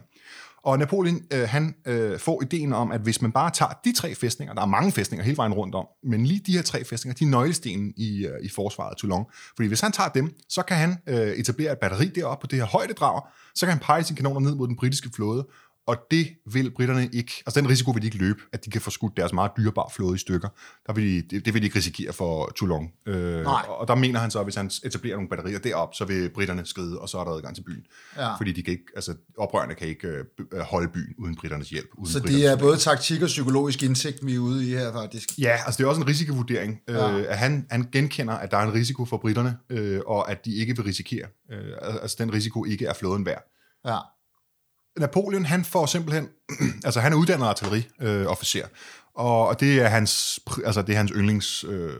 Og Napoleon, øh, han øh, får ideen om, at hvis man bare tager de tre fæstninger, der er mange fæstninger hele vejen rundt om, men lige de her tre fæstninger, de er nøglestenen i, øh, i forsvaret af Toulon. Fordi hvis han tager dem, så kan han øh, etablere et batteri deroppe på det her højdedrag, så kan han pege sine kanoner ned mod den britiske flåde, og det vil britterne ikke, altså den risiko vil de ikke løbe, at de kan få skudt deres meget dyrebare flåde i stykker. Der vil de, det, det vil de ikke risikere for Toulon. Øh, Nej. og der mener han så, at hvis han etablerer nogle batterier derop, så vil britterne skride, og så er der adgang til byen. Ja. Fordi de kan ikke, altså, oprørerne kan ikke øh, øh, holde byen uden britternes hjælp. Uden Så det er både taktik og psykologisk indsigt, vi er ude i her, faktisk. Ja, altså det er også en risikovurdering, Ja. øh, at han, han genkender, at der er en risiko for britterne, øh, og at de ikke vil risikere, øh, altså den risiko ikke er flåden værd. Ja. Napoleon, han får simpelthen, altså han er uddannet artilleriofficer, øh, og, og det er hans, altså det er hans yndlings, øh,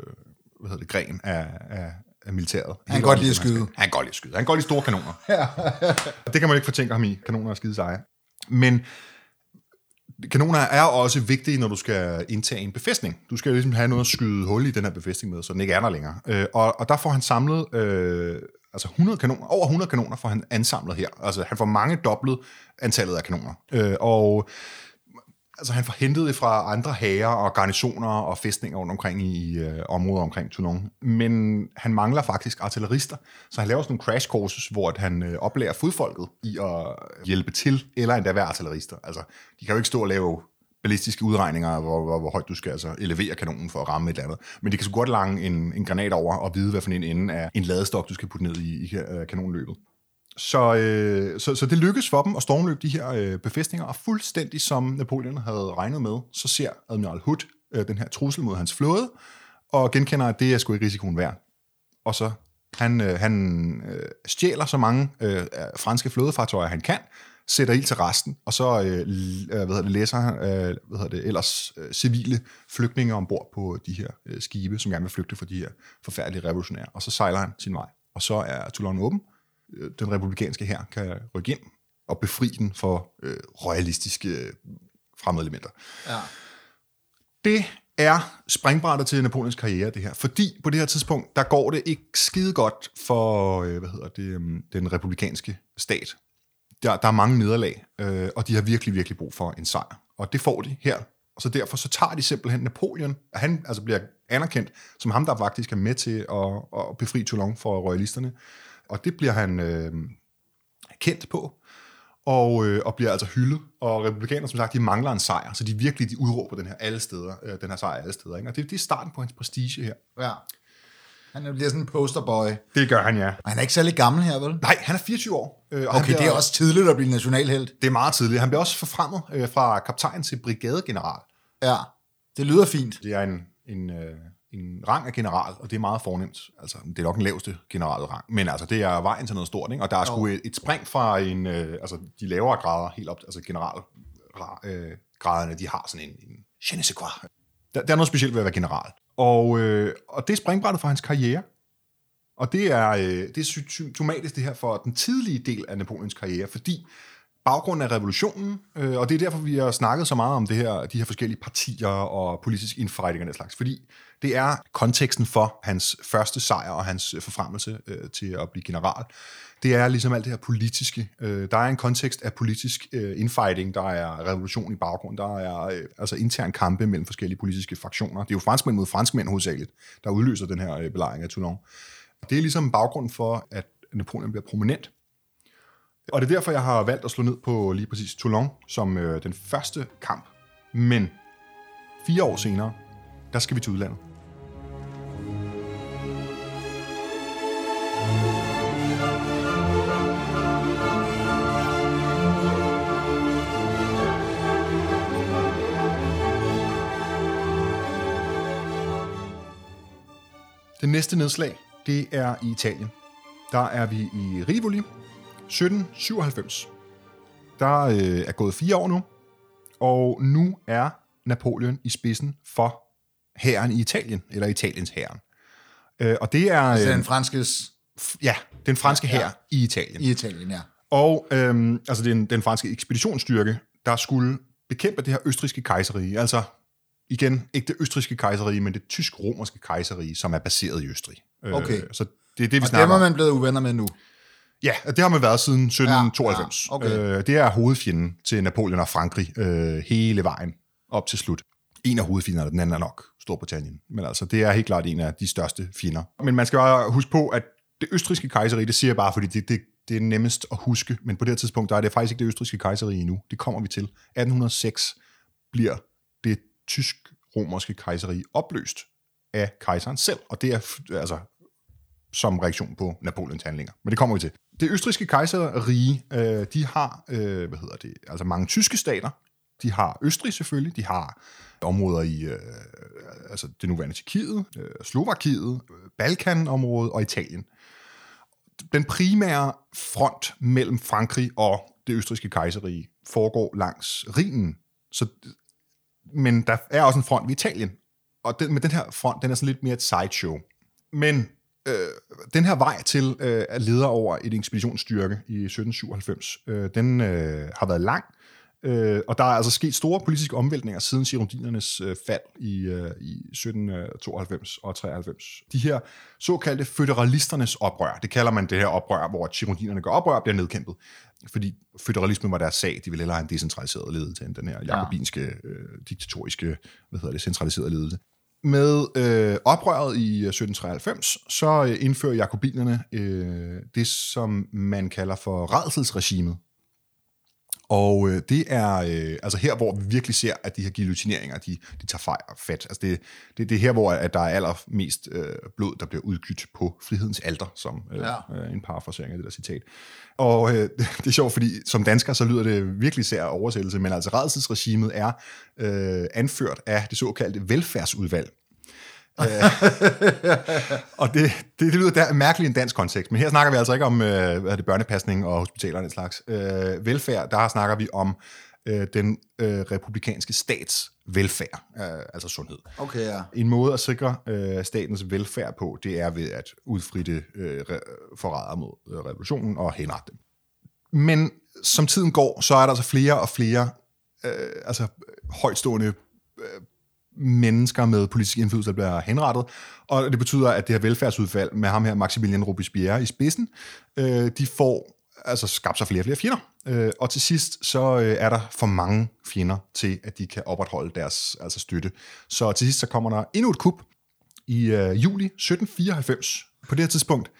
hvad hedder det, gren af, af, af militæret. Han kan godt lide at skyde. Han kan godt lide at skyde. Han kan godt lide store kanoner. Og det kan man ikke fortænke ham i. Kanoner er skide seje. Men kanoner er også vigtige, når du skal indtage en befæstning. Du skal ligesom have noget at skyde hul i den her befæstning med, så den ikke er der længere. Øh, og, og der får han samlet øh, altså 100 kanoner, over 100 kanoner får han ansamlet her. Altså han får mange doblet antallet af kanoner. Øh, og altså han får hentet det fra andre hager og garnisoner og fæstninger rundt omkring i øh, områder omkring Toulon. Men han mangler faktisk artillerister, så han laver sådan nogle crash courses, hvor at han øh, oplærer fodfolket i at hjælpe til, eller endda være artillerister. Altså, de kan jo ikke stå og lave ballistiske udregninger, hvor, hvor, hvor højt du skal altså elevere kanonen for at ramme et eller andet. Men de kan så godt lange en, en granat over og vide, hvad for en ende af en ladestok, du skal putte ned i, i øh, kanonløbet. Så, øh, så, så det lykkes for dem at stormløbe de her øh, befæstninger, og fuldstændig som Napoleon havde regnet med, så ser Admiral Hood øh, den her trussel mod hans flåde, og genkender, at det er sgu ikke risikoen værd. Og så han, øh, han øh, stjæler så mange øh, franske flådefartøjer, han kan, sætter ild til resten, og så øh, øh, hvad hedder det, læser øh, hvad hedder det, ellers øh, civile flygtninge ombord på de her øh, skibe, som gerne vil flygte fra de her forfærdelige revolutionære, og så sejler han sin vej. Og så er Toulon åben, øh, den republikanske her kan rykke ind og befri den for øh, royalistiske øh, fremmede elementer. Ja. Det er springbrættet til Napoleons karriere, det her. Fordi på det her tidspunkt, der går det ikke skide godt for øh, hvad hedder det, um, den republikanske stat. Der, der er mange nederlag, øh, og de har virkelig, virkelig brug for en sejr. Og det får de her. Og så derfor så tager de simpelthen Napoleon, og han altså bliver anerkendt som ham, der faktisk er med til at, at befri Toulon for royalisterne. Og det bliver han øh, kendt på, og, øh, og bliver altså hyldet. Og republikanerne, som sagt, de mangler en sejr, så de virkelig de udråber den her alle steder, øh, den her sejr alle steder. Ikke? Og det, det er starten på hans prestige her. ja. Han bliver sådan en posterboy. Det gør han, ja. Og han er ikke særlig gammel her, vel? Nej, han er 24 år. Øh, og han Okay, bliver, det er også tidligt at blive nationalhelt. det er meget tidligt. Han bliver også forfremmet øh, fra kaptajn til brigadegeneral. Ja, det lyder fint. Det er en, en, øh, en rang af general, og det er meget fornemt. Altså, det er nok den laveste generalrang, men altså, det er vejen til noget stort, ikke? Og der er sgu et, et spring fra en, øh, altså, de lavere grader helt op, altså generalgraderne, øh, graderne, de har sådan en, en je ne sais quoi. Der, der er noget specielt ved at være general. Og, øh, og det er springbrættet for hans karriere. Og det er, øh, det er symptomatisk det her for den tidlige del af Napoleons karriere, fordi baggrunden af revolutionen, øh, og det er derfor, vi har snakket så meget om det her, de her forskellige partier og politisk infighting og den slags, fordi det er konteksten for hans første sejr og hans forfremmelse øh, til at blive general. Det er ligesom alt det her politiske. Øh, der er en kontekst af politisk øh, infighting, der er revolution i baggrunden, der er øh, altså intern kampe mellem forskellige politiske fraktioner. Det er jo franskmænd mod franskmænd hovedsageligt, der udløser den her øh, belejring af Toulon. Det er ligesom baggrunden for, at Napoleon bliver prominent. Og det er derfor, jeg har valgt at slå ned på lige præcis Toulon som øh, den første kamp. Men fire år senere, der skal vi til udlandet. Det næste nedslag, det er i Italien. Der er vi i Rivoli, 1797. Der øh, er gået fire år nu, og nu er Napoleon i spidsen for hæren i Italien, eller Italiens hæren. Øh, og det er er øh, den franskes ja, den franske Ja. hær i Italien. i Italien, ja. Og øhm, altså den, den franske ekspeditionsstyrke, der skulle bekæmpe det her østriske kejserige. Altså igen, ikke det østriske kejserige, men det tysk-romerske kejserige, som er baseret i Østrig. Øh, Okay. så det er det, vi Og snakker dem er om. man blevet uvenner med nu. Ja, og det har man været siden 1792. Ja, ja, okay. øh, det er hovedfjenden til Napoleon og Frankrig øh, hele vejen op til slut. En af hovedfjenderne, den anden er nok Storbritannien. Men altså, det er helt klart en af de største fjender. Men man skal bare huske på, at det østriske kejserige, det siger jeg bare, fordi det, det, det er nemmest at huske, men på det her tidspunkt, der er det faktisk ikke det østriske kejserige endnu. Det kommer vi til. 1806 bliver det tysk-romerske kejseri opløst af kejseren selv, og det er altså som reaktion på Napoleons handlinger. Men det kommer vi til. Det østriske kejserrige, øh, de har, øh, hvad hedder det, altså mange tyske stater. De har Østrig selvfølgelig, de har områder i øh, altså det nuværende Tjekkiet, øh, Slovakiet, øh, Balkanområdet og Italien. Den primære front mellem Frankrig og det østriske kejserrige foregår langs Rhinen. Så, men der er også en front ved Italien. Og den, men den her front, den er sådan lidt mere et sideshow. Men øh, den her vej til øh, at lede over et ekspeditionsstyrke i 1797, øh, den øh, har været lang, øh, og der er altså sket store politiske omvæltninger siden girondinernes øh, fald i, øh, i 1792 og 93. De her såkaldte føderalisternes oprør, det kalder man det her oprør, hvor girondinerne går oprør og bliver nedkæmpet, fordi føderalismen var deres sag, de ville hellere have en decentraliseret ledelse end den her jakobinske, øh, diktatoriske, hvad hedder det, centraliserede ledelse. Med øh, oprøret i 1793, så øh, indfører jakobinerne øh, det, som man kalder for redselsregimet. Og øh, det er øh, altså her, hvor vi virkelig ser, at de her guillotineringer, de, de tager fejl fat. Altså det, det, det er her, hvor at der er allermest øh, blod, der bliver udgydt på frihedens alter, som øh, Ja. ja. en parafrasering af det der citat. Og øh, det er sjovt, fordi som dansker, så lyder det virkelig sær oversættelse, men altså redselsregimet er øh, anført af det såkaldte velfærdsudvalg. Og det, det, det lyder der mærkeligt i en dansk kontekst, men her snakker vi altså ikke om øh, hvad er det, børnepasning og hospitaler og den slags. Øh, velfærd, der snakker vi om øh, den øh, republikanske stats velfærd, øh, altså sundhed. Okay, ja. En måde at sikre øh, statens velfærd på, det er ved at udfritte øh, re- forrædere mod øh, revolutionen og henrette dem. Men som tiden går, så er der altså flere og flere øh, altså højtstående øh, mennesker med politisk indflydelse, der bliver henrettet, og det betyder, at det her velfærdsudfald med ham her, Maximilian Robespierre i spidsen, øh, de får altså skabt sig flere og flere fjender. Øh, og til sidst, så øh, er der for mange fjender til, at de kan opretholde deres altså støtte. Så til sidst, så kommer der endnu et kup i øh, juli 1794. På det her tidspunkt,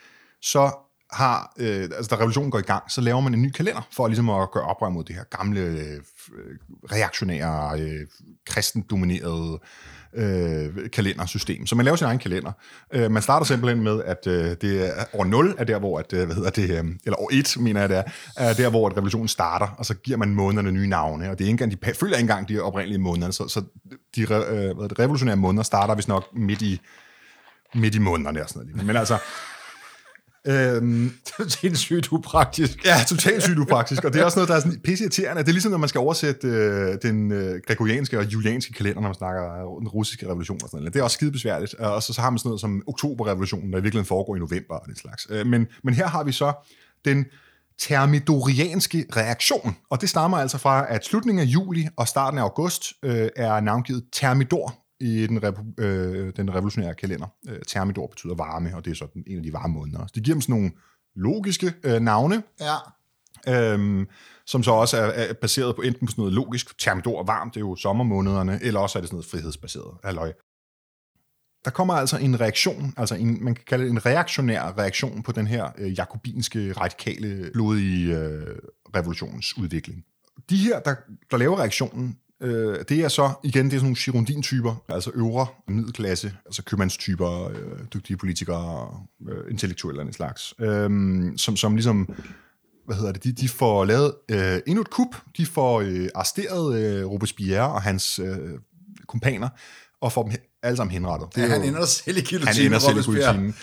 så har, øh, altså da revolutionen går i gang, så laver man en ny kalender for ligesom at gøre oprør mod det her gamle, øh, reaktionære, øh, kristendominerede øh, kalendersystem. Så man laver sin egen kalender. Øh, man starter simpelthen med, at øh, det er år 0 er der, hvor, at, øh, hvad hedder det, øh, eller år 1, mener jeg det er, er der, hvor at revolutionen starter, og så giver man månederne nye navne, og det er ikke engang, de følger ikke engang de oprindelige måneder, så, så de øh, hvad det, revolutionære måneder starter hvis nok midt i, midt i månederne og sådan noget. Men altså, Øhm, det er sindssygt upraktisk. Ja, totalt sygt upraktisk, og det er også noget, der er sådan pisse irriterende. Det er ligesom, når man skal oversætte øh, den øh, gregorianske og julianske kalender, når man snakker den russiske revolution og sådan noget. Det er også skide besværligt, og så, så har man sådan noget som oktoberrevolutionen, der i virkeligheden foregår i november og den slags. Øh, men, men her har vi så den termidorianske reaktion, og det stammer altså fra, at slutningen af juli og starten af august øh, er navngivet Thermidor, i den, repu- øh, den revolutionære kalender. Øh, Thermidor betyder varme, og det er sådan en af de varme måneder. Så de giver dem sådan nogle logiske øh, navne, Ja. øhm, som så også er, er baseret på enten på sådan noget logisk, Thermidor er varmt, det er jo sommermånederne, eller også er det sådan noget frihedsbaseret halløj. Der kommer altså en reaktion, altså en, man kan kalde det en reaktionær reaktion på den her øh, jakobinske, radikale, blodige øh, revolutionsudvikling. De her, der, der laver reaktionen, Øh, det er så, igen, det er sådan nogle Girondin-typer, altså øvre middelklasse, altså købmandstyper, øh, dygtige politikere, øh, intellektuelle en slags, øh, som, som ligesom, hvad hedder det, de, de får lavet øh, endnu et kup, de får øh, arresteret øh, Robespierre og hans øh, kumpaner, og får dem alle sammen henrettet. Det ja, han ender selv i guillotinen. Han ender selv i guillotinen.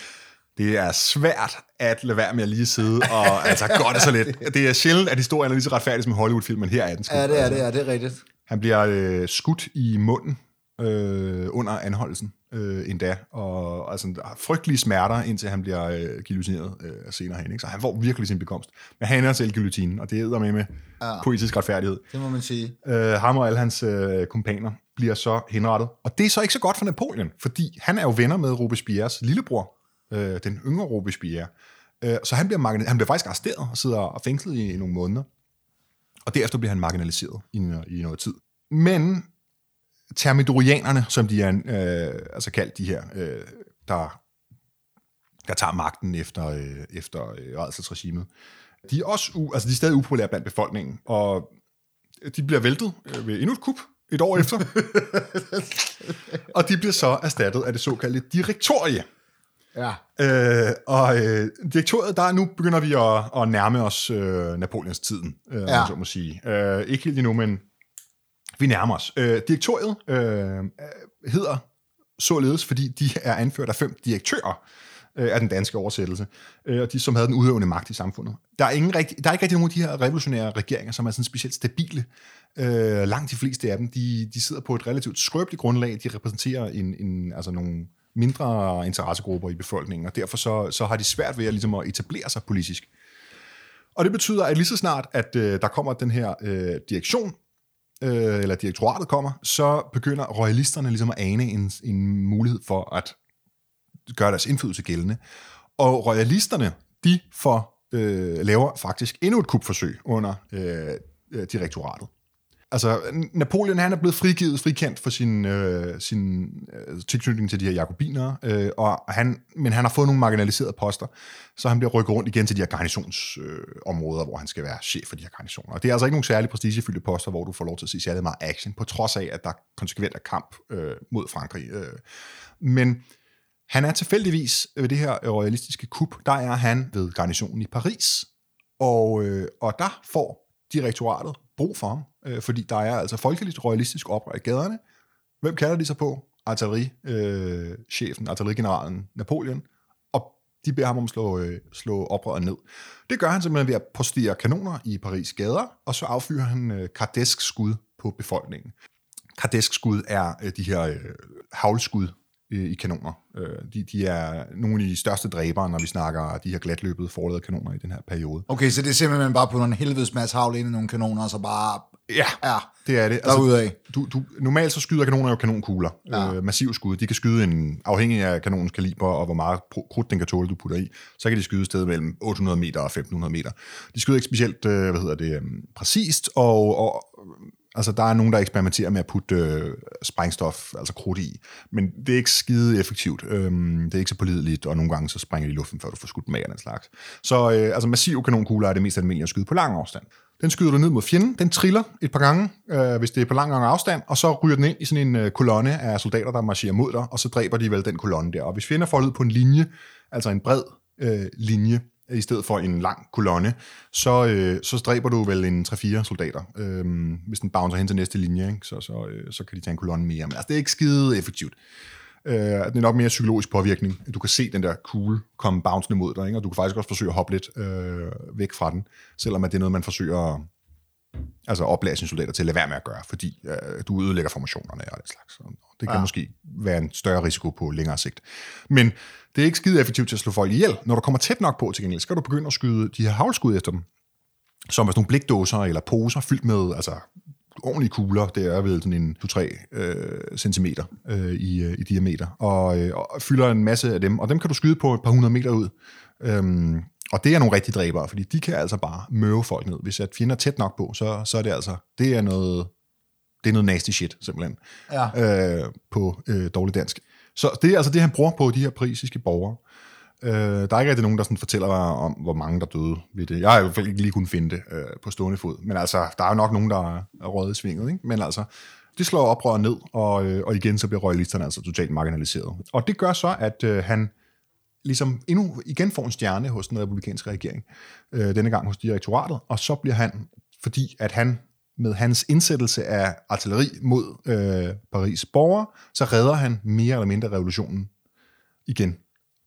Det er svært at lade være med at lige sidde og altså godt er så let. Det er sjældent, at historien er lige så retfærdig som en Hollywood-film, men her er den sgu. Ja, det er det, ja, det er rigtigt. Han bliver øh, skudt i munden øh, under anholdelsen øh, endda, og altså, der er frygtelige smerter, indtil han bliver øh, guillotineret øh, senere hen. Ikke? Så han får virkelig sin bekomst. Men han ender selv guillotinen, og det er med med ja. poetisk retfærdighed. Det må man sige. Øh, ham og alle hans øh, kompaner bliver så henrettet. Og det er så ikke så godt for Napoleon, fordi han er jo venner med Robespierres lillebror, øh, den yngre Robespierre. Øh, så han bliver, han bliver faktisk arresteret og sidder fængslet i, i nogle måneder og derefter bliver han marginaliseret i, i noget tid. Men termidorianerne, som de er øh, altså kaldt de her, øh, der, der tager magten efter, øh, efter øh, redselsregimet, de er også u, altså de er stadig upopulære blandt befolkningen, og de bliver væltet øh, ved endnu et kup et år efter. og de bliver så erstattet af det såkaldte direktorie. Ja. Øh, og øh, direktoriet, der nu begynder vi at, at nærme os øh, Napoleons tiden, øh, ja. så må sige. Øh, ikke helt endnu, men vi nærmer os. Øh, direktoriet øh, hedder således, fordi de er anført af fem direktører øh, af den danske oversættelse, øh, og de som havde den udøvende magt i samfundet. Der er, ingen rigtig, der er ikke rigtig nogen af de her revolutionære regeringer, som er sådan specielt stabile. Øh, langt de fleste af dem, de, de sidder på et relativt skrøbeligt grundlag. De repræsenterer en, en, altså nogle mindre interessegrupper i befolkningen, og derfor så, så har de svært ved at, ligesom at etablere sig politisk. Og det betyder, at lige så snart, at øh, der kommer den her øh, direktion, øh, eller direktoratet kommer, så begynder royalisterne ligesom at ane en, en mulighed for at gøre deres indflydelse gældende. Og royalisterne, de får, øh, laver faktisk endnu et kupforsøg under øh, direktoratet. Altså, Napoleon han er blevet frigivet, frikendt for sin, øh, sin øh, tilknytning til de her jakobiner, øh, og han, men han har fået nogle marginaliserede poster, så han bliver rykket rundt igen til de her garnisonsområder, øh, hvor han skal være chef for de her garnisoner. Og det er altså ikke nogle særlig prestigefyldte poster, hvor du får lov til at se særlig meget action, på trods af, at der konsekvent er kamp øh, mod Frankrig. Øh. Men han er tilfældigvis ved det her royalistiske kup, der er han ved garnisonen i Paris, og, øh, og der får direktoratet brug for ham, øh, fordi der er altså folkeligt royalistisk oprør i gaderne. Hvem kalder de sig på? Artillerichefen, øh, artillerigeneralen Napoleon. Og De beder ham om at slå, øh, slå oprøret ned. Det gør han simpelthen ved at postere kanoner i Paris gader, og så affyrer han øh, kardesk skud på befolkningen. Kardesk skud er øh, de her øh, havlskud øh, i kanoner. Øh, de, de er nogle af de største dræbere, når vi snakker de her glatløbede forladede kanoner i den her periode. Okay, så det er simpelthen bare på en helvedes masse havl ind i nogle kanoner, og så bare... Ja, Ja, det er det. derudad. du, du, normalt så skyder kanoner jo kanonkugler. Ja. Øh, massiv skud. De kan skyde en, afhængig af kanonens kaliber og hvor meget krudt den kan tåle, du putter i, så kan de skyde et sted mellem 800 meter og 1500 meter. De skyder ikke specielt, øh, hvad hedder det, præcist, og, og altså, der er nogen, der eksperimenterer med at putte øh, sprængstof, altså krudt i, men det er ikke skide effektivt. Øhm, det er ikke så pålideligt, og nogle gange så springer de i luften, før du får skudt med af den slags. Så øh, altså, massive kanonkugler er det mest almindelige at skyde på lang afstand. Den skyder du ned mod fjenden, den triller et par gange, øh, hvis det er på lang, lang afstand, og så ryger den ind i sådan en øh, kolonne af soldater, der marcherer mod dig, og så dræber de vel den kolonne der. Og hvis fjenden er foldet på en linje, altså en bred øh, linje, i stedet for en lang kolonne, så, øh, så stræber du vel en 3-4 soldater. Øhm, hvis den bouncer hen til næste linje, ikke? Så, så, øh, så kan de tage en kolonne mere. Men altså, det er ikke skide effektivt. Øh, det er nok mere psykologisk påvirkning. Du kan se den der kugle komme bouncende mod dig, ikke? og du kan faktisk også forsøge at hoppe lidt øh, væk fra den, selvom at det er noget, man forsøger at altså oplære sine soldater til at lade være med at gøre, fordi øh, du ødelægger formationerne og den slags. Og det kan Ja. måske være en større risiko på længere sigt. Men det er ikke skide effektivt til at slå folk ihjel. Når du kommer tæt nok på til gengæld, så skal du begynde at skyde de her havlskud efter dem, som er sådan nogle blikdåser eller poser fyldt med altså, ordentlige kugler. Det er vel sådan en 2-3 øh, centimeter øh, i, øh, i diameter, og, øh, og fylder en masse af dem, og dem kan du skyde på et par hundrede meter ud. Øhm, og det er nogle rigtige dræbere, fordi de kan altså bare møve folk ned. Hvis at fjender er tæt nok på, så, så er det altså, det er noget, det er noget nasty shit, simpelthen, Ja. øh, på øh, dårlig dansk. Så det er altså det, han bruger på de her parisiske borgere. Øh, der er ikke rigtig nogen, der sådan fortæller om, hvor mange der døde ved det. Jeg har i hvert fald ikke lige kunnet finde det øh, på stående fod. Men altså, der er jo nok nogen, der er, er røget i svinget. Ikke? Men altså, de slår oprøret ned, og, øh, og igen så bliver royalisterne altså totalt marginaliseret. Og det gør så, at øh, han ligesom endnu igen får en stjerne hos den republikanske regering, øh, denne gang hos direktoratet, og så bliver han, fordi at han med hans indsættelse af artilleri mod øh, Paris borgere, så redder han mere eller mindre revolutionen igen.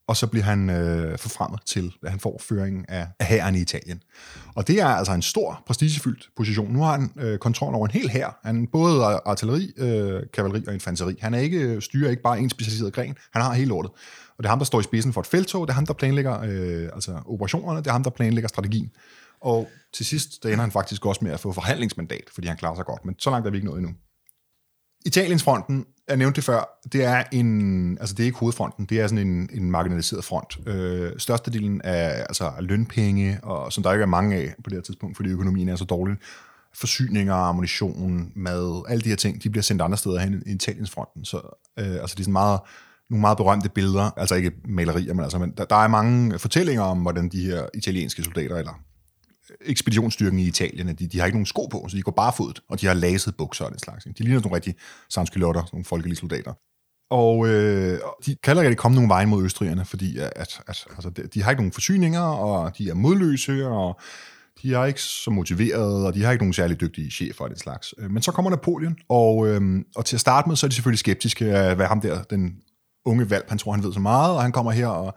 Og så bliver han øh, forfremmet til, at han får føringen af, af hæren i Italien. Og det er altså en stor, prestigefyldt position. Nu har han øh, kontrol over en hel hær. Han både artilleri, øh, kavaleri og infanteri. Han er ikke, øh, styrer ikke bare en specialiseret gren, han har hele lortet. Og det er ham, der står i spidsen for et feltog, det er ham, der planlægger øh, altså operationerne, det er ham, der planlægger strategien. Og til sidst, der ender han faktisk også med at få forhandlingsmandat, fordi han klarer sig godt. Men så langt er vi ikke nået endnu. Italiens fronten, jeg nævnte det før, det er en, altså det er ikke hovedfronten, det er sådan en, en marginaliseret front. Øh, størstedelen af altså lønpenge, og som der ikke er mange af på det her tidspunkt, fordi økonomien er så dårlig, forsyninger, ammunition, mad, alle de her ting, de bliver sendt andre steder hen i Italiens fronten. Så øh, altså det er sådan meget, nogle meget berømte billeder, altså ikke malerier, men, altså, men der, der er mange fortællinger om, hvordan de her italienske soldater, eller øh, ekspeditionsstyrken i Italien, de, de har ikke nogen sko på, så de går barefodet, og de har laset bukser og den slags. De ligner nogle rigtige sanskylotter, nogle folkelige soldater. Og øh, de kan ikke komme nogen vej mod østrigerne, fordi at, at, altså, de, de har ikke nogen forsyninger, og de er modløse, og de er ikke så motiverede, og de har ikke nogen særlig dygtige chefer og den slags. Øh, men så kommer Napoleon, og, øh, og til at starte med, så er de selvfølgelig skeptiske af, hvad ham der, den unge valp. han tror, han ved så meget, og han kommer her, og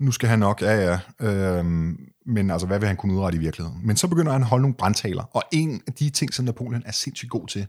nu skal han nok, ja ja, øhm, men altså, hvad vil han kunne udrette i virkeligheden? Men så begynder han at holde nogle brandtaler, og en af de ting, som Napoleon er sindssygt god til,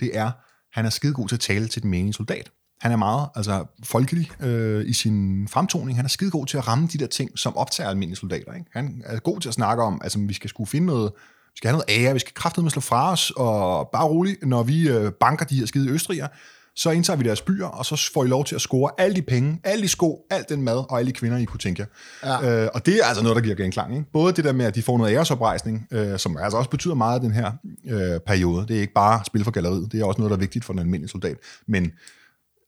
det er, han er skide god til at tale til den menige soldat. Han er meget altså, folkelig øh, i sin fremtoning. Han er skide god til at ramme de der ting, som optager almindelige soldater. Ikke? Han er god til at snakke om, altså vi skal skulle finde noget, vi skal have noget ære, vi skal kraftedeme slå fra os, og bare roligt, når vi øh, banker de her skide østrigere, så indtager vi deres byer, og så får I lov til at score alle de penge, alle de sko, alt den mad og alle de kvinder, I kunne tænke jer. Ja. Øh, og det er altså noget, der giver genklang. Ikke? Både det der med, at de får noget æresoprejsning, øh, som altså også betyder meget i den her øh, periode. Det er ikke bare spil for galleriet, det er også noget, der er vigtigt for den almindelige soldat. Men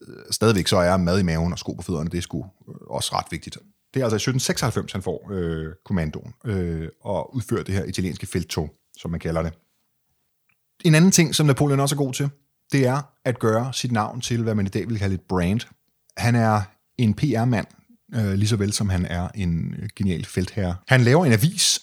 øh, stadigvæk så er mad i maven og sko på fødderne, det er sgu øh, også ret vigtigt. Det er altså i 1796, han får øh, kommandoen øh, og udfører det her italienske felttog, som man kalder det. En anden ting, som Napoleon også er god til, det er at gøre sit navn til, hvad man i dag vil kalde et brand. Han er en PR-mand, øh, lige så vel som han er en øh, genial feltherre. Han laver en avis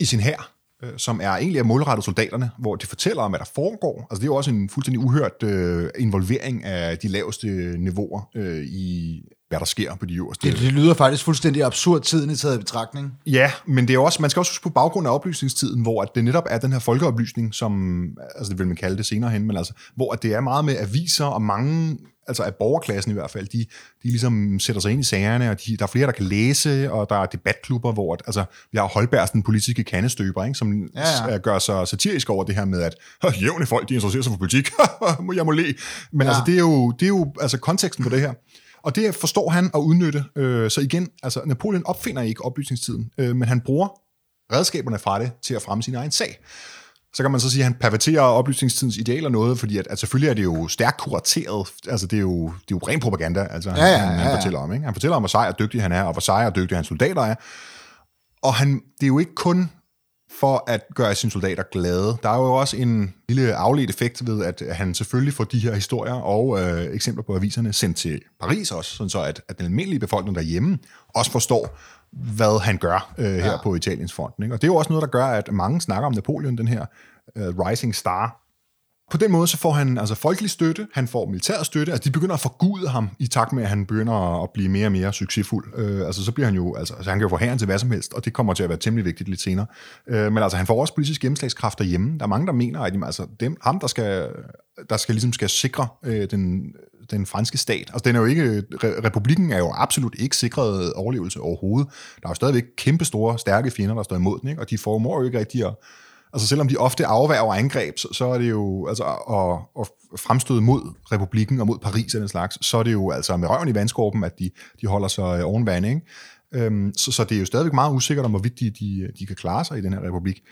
i sin hær, øh, som er egentlig er målrettet soldaterne, hvor de fortæller om, hvad der foregår. Altså det er jo også en fuldstændig uhørt øh, involvering af de laveste niveauer øh, i hvad der sker på de øverste. Det, det lyder faktisk fuldstændig absurd tiden i taget i betragtning. Ja, men det er også, man skal også huske på baggrund af oplysningstiden, hvor at det netop er den her folkeoplysning, som, altså det vil man kalde det senere hen, men altså, hvor at det er meget med aviser, og mange altså af borgerklassen i hvert fald, de, de ligesom sætter sig ind i sagerne, og de, der er flere, der kan læse, og der er debatklubber, hvor altså, vi har Holbergs, den politiske kandestøber, ikke, som ja, ja. gør sig satirisk over det her med, at jævne folk, de interesserer sig for politik, jeg må le. Men ja. altså, det er, jo, det er jo altså, konteksten på det her. Og det forstår han at udnytte. Øh, så igen, altså Napoleon opfinder ikke oplysningstiden, øh, men han bruger redskaberne fra det til at fremme sin egen sag. Så kan man så sige, at han perverterer oplysningstidens idealer noget, fordi at, at selvfølgelig er det jo stærkt kurateret. Altså, det er jo, det er jo ren propaganda, altså, ja, ja, han, han, han fortæller om. Ikke? Han fortæller om, hvor sej og dygtig han er, og hvor sej og dygtig hans soldater er. Og han, det er jo ikke kun for at gøre sine soldater glade. Der er jo også en lille afledt effekt ved, at han selvfølgelig får de her historier og øh, eksempler på aviserne sendt til Paris også, sådan så at, at den almindelige befolkning derhjemme også forstår, hvad han gør øh, her ja. på Italiens fronten. Ikke? Og det er jo også noget, der gør, at mange snakker om Napoleon, den her øh, rising star. På den måde så får han altså folkelig støtte, han får militær støtte, altså de begynder at forgude ham i takt med, at han begynder at blive mere og mere succesfuld. Øh, altså så bliver han jo, altså, altså han kan jo få herren til hvad som helst, og det kommer til at være temmelig vigtigt lidt senere. Øh, men altså han får også politisk gennemslagskraft derhjemme. Der er mange, der mener, at altså, dem, ham, der skal, der skal ligesom skal sikre øh, den, den franske stat. Altså den er jo ikke, republikken er jo absolut ikke sikret overlevelse overhovedet. Der er jo stadigvæk kæmpe store, stærke fjender, der står imod den, ikke? og de formår jo ikke rigtig at, Altså selvom de ofte afværger angreb, så, så er det jo altså at, at fremstøde mod republikken og mod Paris og den slags, så er det jo altså med røven i vandskorben, at de, de holder sig øh, oven vand, ikke? Øhm, så, så det er jo stadigvæk meget usikkert om, hvorvidt de, de, de kan klare sig i den her republik.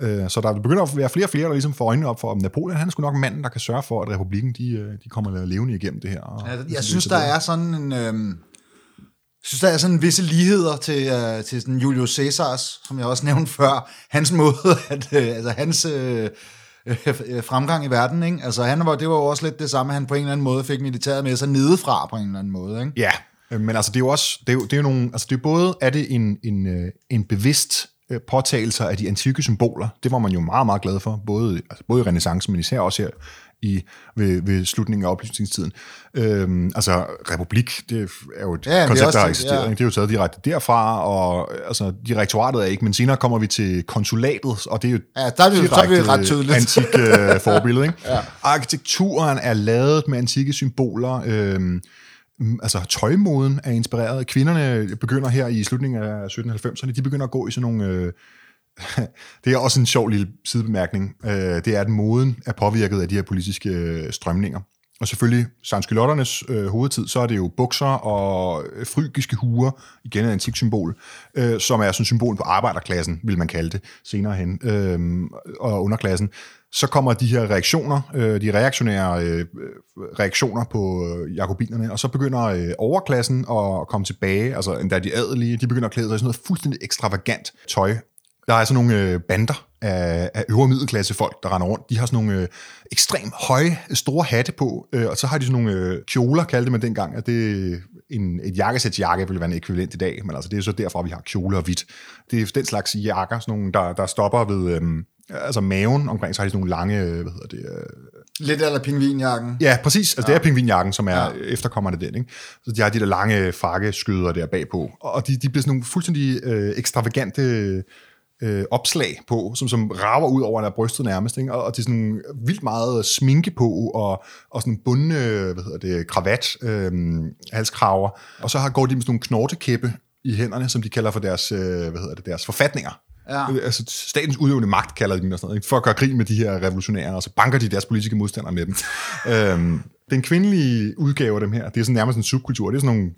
Øh, så der begynder at være flere og flere, der ligesom får øjnene op for, at Napoleon han er sgu nok manden, der kan sørge for, at republikken de, øh, de kommer levende igennem det her. Og, ja, jeg, jeg synes, der er sådan en... Øh synes, der er sådan visse ligheder til, uh, til sådan Julius Caesars, som jeg også nævnte før. Hans måde, at, uh, altså hans uh, uh, fremgang i verden, ikke? Altså han var, det var jo også lidt det samme, han på en eller anden måde fik militæret med sig nedefra på en eller anden måde, ikke? Ja, men altså det er jo også, det er jo, det er jo nogle, altså det er både, er det en, en, en bevidst påtagelser af de antikke symboler. Det var man jo meget, meget glad for, både, altså både i renaissance, men især også her i, ved, ved slutningen af oplysningstiden. Øhm, altså, republik, det er jo et ja, koncept, der har eksisteret. Ja. Det er jo taget direkte derfra, og altså, direktoratet er ikke, men senere kommer vi til konsulatet, og det er jo ja, der er vi, direkte er vi ret tydeligt. antik øh, forbillede. Ikke? ja. Arkitekturen er lavet med antikke symboler, øhm, altså tøjmoden er inspireret. Kvinderne begynder her i slutningen af 1790'erne, de begynder at gå i sådan nogle... Øh, det er også en sjov lille sidebemærkning. Øh, det er, at moden er påvirket af de her politiske øh, strømninger. Og selvfølgelig, sanskylotternes øh, hovedtid, så er det jo bukser og øh, frygiske huer, igen et antik symbol, øh, som er sådan et symbol på arbejderklassen, vil man kalde det, senere hen, øh, og underklassen. Så kommer de her reaktioner, øh, de reaktionære øh, øh, reaktioner på øh, jakobinerne, og så begynder øh, overklassen at komme tilbage, altså endda de adelige, de begynder at klæde sig i sådan noget fuldstændig ekstravagant tøj, der er sådan nogle øh, bander af, af øvre middelklasse folk, der render rundt. De har sådan nogle øh, ekstremt høje, store hatte på, øh, og så har de sådan nogle øh, kjoler, kaldte man dengang, at det en, et jakkesæt jakke ville være en ekvivalent i dag, men altså det er så derfra, vi har kjoler og hvidt. Det er den slags jakker, sådan nogle, der, der stopper ved øh, altså maven omkring, så har de sådan nogle lange, øh, hvad hedder det... Øh, Lidt eller pingvinjakken. Ja, præcis. Altså, ja. det er pingvinjakken, som er ja. efterkommerne den. Ikke? Så de har de der lange fakkeskyder der bagpå. Og de, de bliver sådan nogle fuldstændig øh, ekstravagante øh, opslag på, som, som rager ud over der brystet nærmest, ikke? Og, og det er sådan vildt meget sminke på, og, og sådan bundne, hvad hedder det, kravat, øh, halskraver, og så har, går de med sådan nogle knortekæppe i hænderne, som de kalder for deres, øh, hvad hedder det, deres forfatninger. Ja. Altså, statens udøvende magt kalder de dem, og sådan noget, for at gøre krig med de her revolutionære, og så banker de deres politiske modstandere med dem. øhm, den kvindelige udgave af dem her, det er sådan nærmest en subkultur. Det er sådan nogle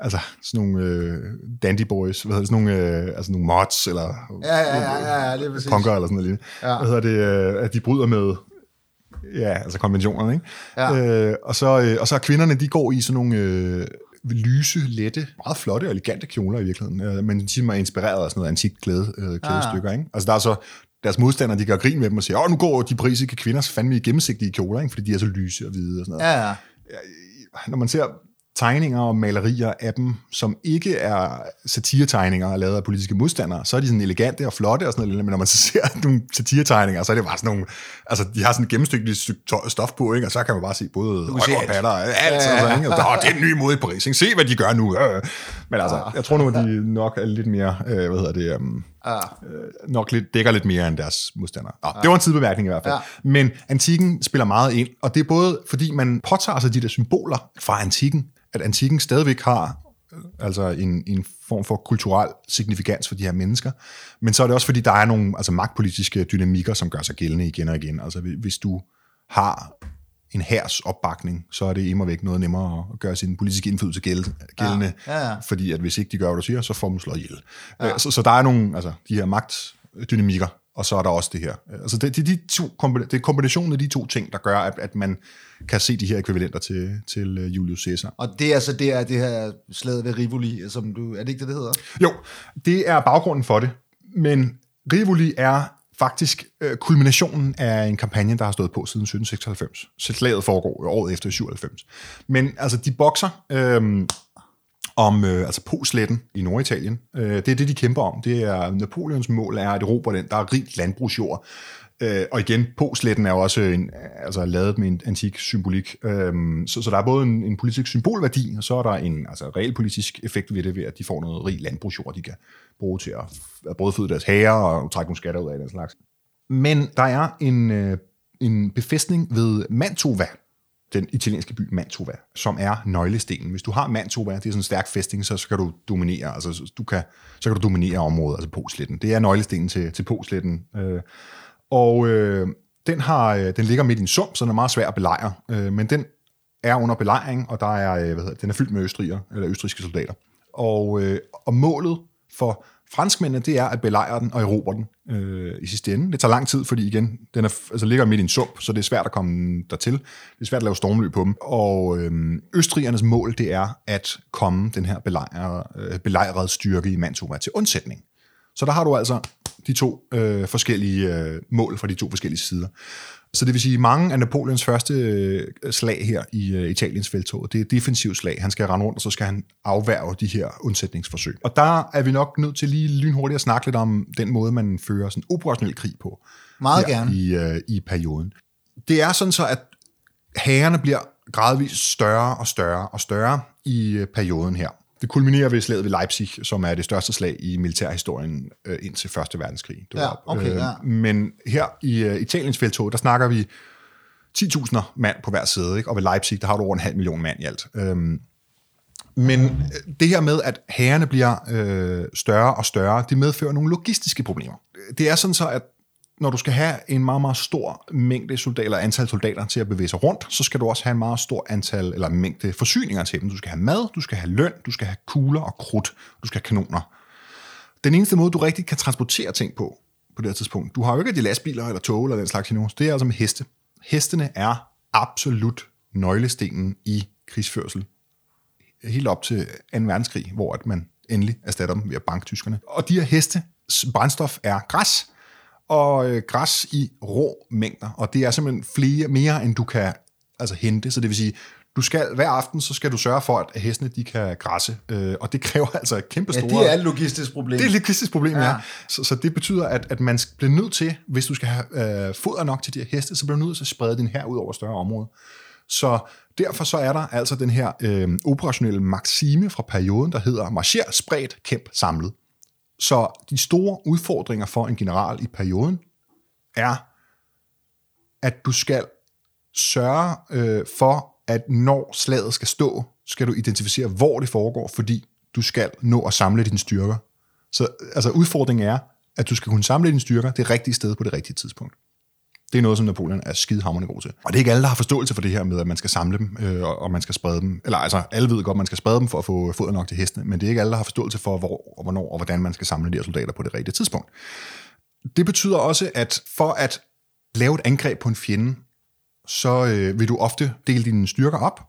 altså sådan nogle øh, dandy boys, hvad hedder det, sådan nogle, øh, altså nogle mods, eller ja, ja, ja, ja, ja, det er punker, eller sådan noget. Ja. Hvad hedder det, øh, at de bryder med, ja, altså konventionerne, ikke? Ja. Øh, og, så, øh, og så er kvinderne, de går i sådan nogle øh, lyse, lette, meget flotte og elegante kjoler i virkeligheden, øh, men de er inspireret af sådan noget antikt klæde, øh, klædestykker, ja. ikke? Altså der er så deres modstandere, de gør grin med dem og siger, åh, nu går de parisiske kvinder fandme i gennemsigtige kjoler, ikke? fordi de er så lyse og hvide og sådan noget. Ja, ja. Når man ser tegninger og malerier af dem, som ikke er satiretegninger lavet af politiske modstandere, så er de sådan elegante og flotte og sådan noget, men når man så ser nogle satiretegninger, så er det bare sådan nogle, altså de har sådan et gennemstykkeligt stof på, ikke? og så kan man bare se både se og alt. patter og alt, ja, ja, ja. Ikke? Og der, det er en ny måde i Paris, ikke? se hvad de gør nu. Øh. Men altså, jeg tror nu, at de nok er lidt mere, øh, hvad hedder det, um, Ja. nok lidt, dækker lidt mere end deres modstandere. Nå, det var en tidbemærkning i hvert fald. Ja. Men antikken spiller meget ind, og det er både fordi man påtager sig de der symboler fra antikken, at antikken stadigvæk har øh, altså en, en form for kulturel signifikans for de her mennesker, men så er det også fordi, der er nogle altså magtpolitiske dynamikker, som gør sig gældende igen og igen. Altså hvis du har en hærs opbakning, så er det immer væk noget nemmere at gøre sin politiske indflydelse gæld- gældende, Ja, ja, ja. fordi at hvis ikke de gør, hvad du siger, så får man slået ihjel. Ja. Så, så der er nogle, altså de her magtdynamikker, og så er der også det her. Altså det, det, de to, det er kombinationen af de to ting, der gør, at, at man kan se de her ekvivalenter til, til øh, Julius Caesar. Og det er så det, er det her slaget ved Rivoli, som du, er det ikke det, det hedder? Jo, det er baggrunden for det, men Rivoli er faktisk øh, kulminationen af en kampagne, der har stået på siden 1796. Så slaget foregår året efter 97. Men altså, de bokser øh, om øh, altså Posletten i Norditalien. Øh, det er det, de kæmper om. Det er Napoleons mål er at erobre den. Der er rigt landbrugsjord. Øh, og igen, Posletten er jo også en, altså, lavet med en antik symbolik. Øh, så, så der er både en, en politisk symbolværdi, og så er der en altså, reel politisk effekt ved det, ved at de får noget rig landbrugsjord, de kan bruge til at, at både føde deres hager og trække nogle skatter ud af den slags. Men der er en, øh, en befæstning ved Mantova, den italienske by Mantova, som er nøglestenen. Hvis du har Mantova, det er sådan en stærk fæstning, så, så kan du dominere, altså du kan, så kan du dominere området, altså Posletten. Det er nøglestenen til, til Posletten. Øh, og øh, den, har, øh, den ligger midt i en sump, så den er meget svær at belejre. Øh, men den er under belejring, og der er, øh, hvad hedder, den er fyldt med østrigere, eller østriske soldater. Og, øh, og målet for franskmændene, det er at belejre den og erobre den øh, i sidste ende. Det tager lang tid, fordi igen, den er, altså, ligger midt i en sump, så det er svært at komme dertil. Det er svært at lave stormløb på dem. Og øh, østrigernes mål, det er at komme den her belejrede, øh, belejrede styrke i Mantua til undsætning. Så der har du altså de to øh, forskellige øh, mål fra de to forskellige sider. Så det vil sige, mange af Napoleons første øh, slag her i øh, Italiens feltog, det er defensivt slag. Han skal rende rundt, og så skal han afværge de her undsætningsforsøg. Og der er vi nok nødt til lige lynhurtigt at snakke lidt om den måde, man fører sådan operationel krig på. Meget gerne. I, øh, I perioden. Det er sådan så, at hærene bliver gradvist større og større og større i øh, perioden her. Det kulminerer ved slaget ved Leipzig, som er det største slag i militærhistorien øh, indtil Første Verdenskrig. Det Ja, okay, ja. Men her i øh, Italiens feltog, der snakker vi 10.000 mand på hver side, ikke? og ved Leipzig, der har du over en halv million mand i alt. Øhm, men øh, det her med, at hærene bliver øh, større og større, det medfører nogle logistiske problemer. Det er sådan så, at når du skal have en meget, meget stor mængde soldater, eller antal soldater til at bevæge sig rundt, så skal du også have en meget stor antal, eller mængde forsyninger til dem. Du skal have mad, du skal have løn, du skal have kugler og krudt, du skal have kanoner. Den eneste måde, du rigtig kan transportere ting på, på det her tidspunkt, du har jo ikke de lastbiler eller tog eller den slags endnu, det er altså med heste. Hestene er absolut nøglestenen i krigsførsel. Helt op til 2. verdenskrig, hvor at man endelig erstatter dem ved at banke tyskerne. Og de her heste, brændstof er græs, og øh, græs i rå mængder, og det er simpelthen flere, mere, end du kan altså, hente. Så det vil sige, du skal hver aften, så skal du sørge for, at hestene de kan græsse, øh, og det kræver altså et kæmpe Ja, store... det er et logistisk problem. Det er et logistisk problem, ja. Ja. ja. Så, så det betyder, at, at man bliver nødt til, hvis du skal have øh, foder nok til de her heste, så bliver du nødt til at sprede din her ud over større område. Så derfor så er der altså den her øh, operationelle maxime fra perioden, der hedder marcher, spredt, kæmp, samlet. Så de store udfordringer for en general i perioden er, at du skal sørge øh, for, at når slaget skal stå, skal du identificere, hvor det foregår, fordi du skal nå at samle dine styrker. Så altså, udfordringen er, at du skal kunne samle dine styrker det rigtige sted på det rigtige tidspunkt. Det er noget, som Napoleon er skidehammerende god til. Og det er ikke alle, der har forståelse for det her med, at man skal samle dem, øh, og man skal sprede dem. Eller altså, alle ved godt, at man skal sprede dem for at få foder nok til hestene, men det er ikke alle, der har forståelse for, hvor og hvornår og hvordan man skal samle de her soldater på det rigtige tidspunkt. Det betyder også, at for at lave et angreb på en fjende, så øh, vil du ofte dele dine styrker op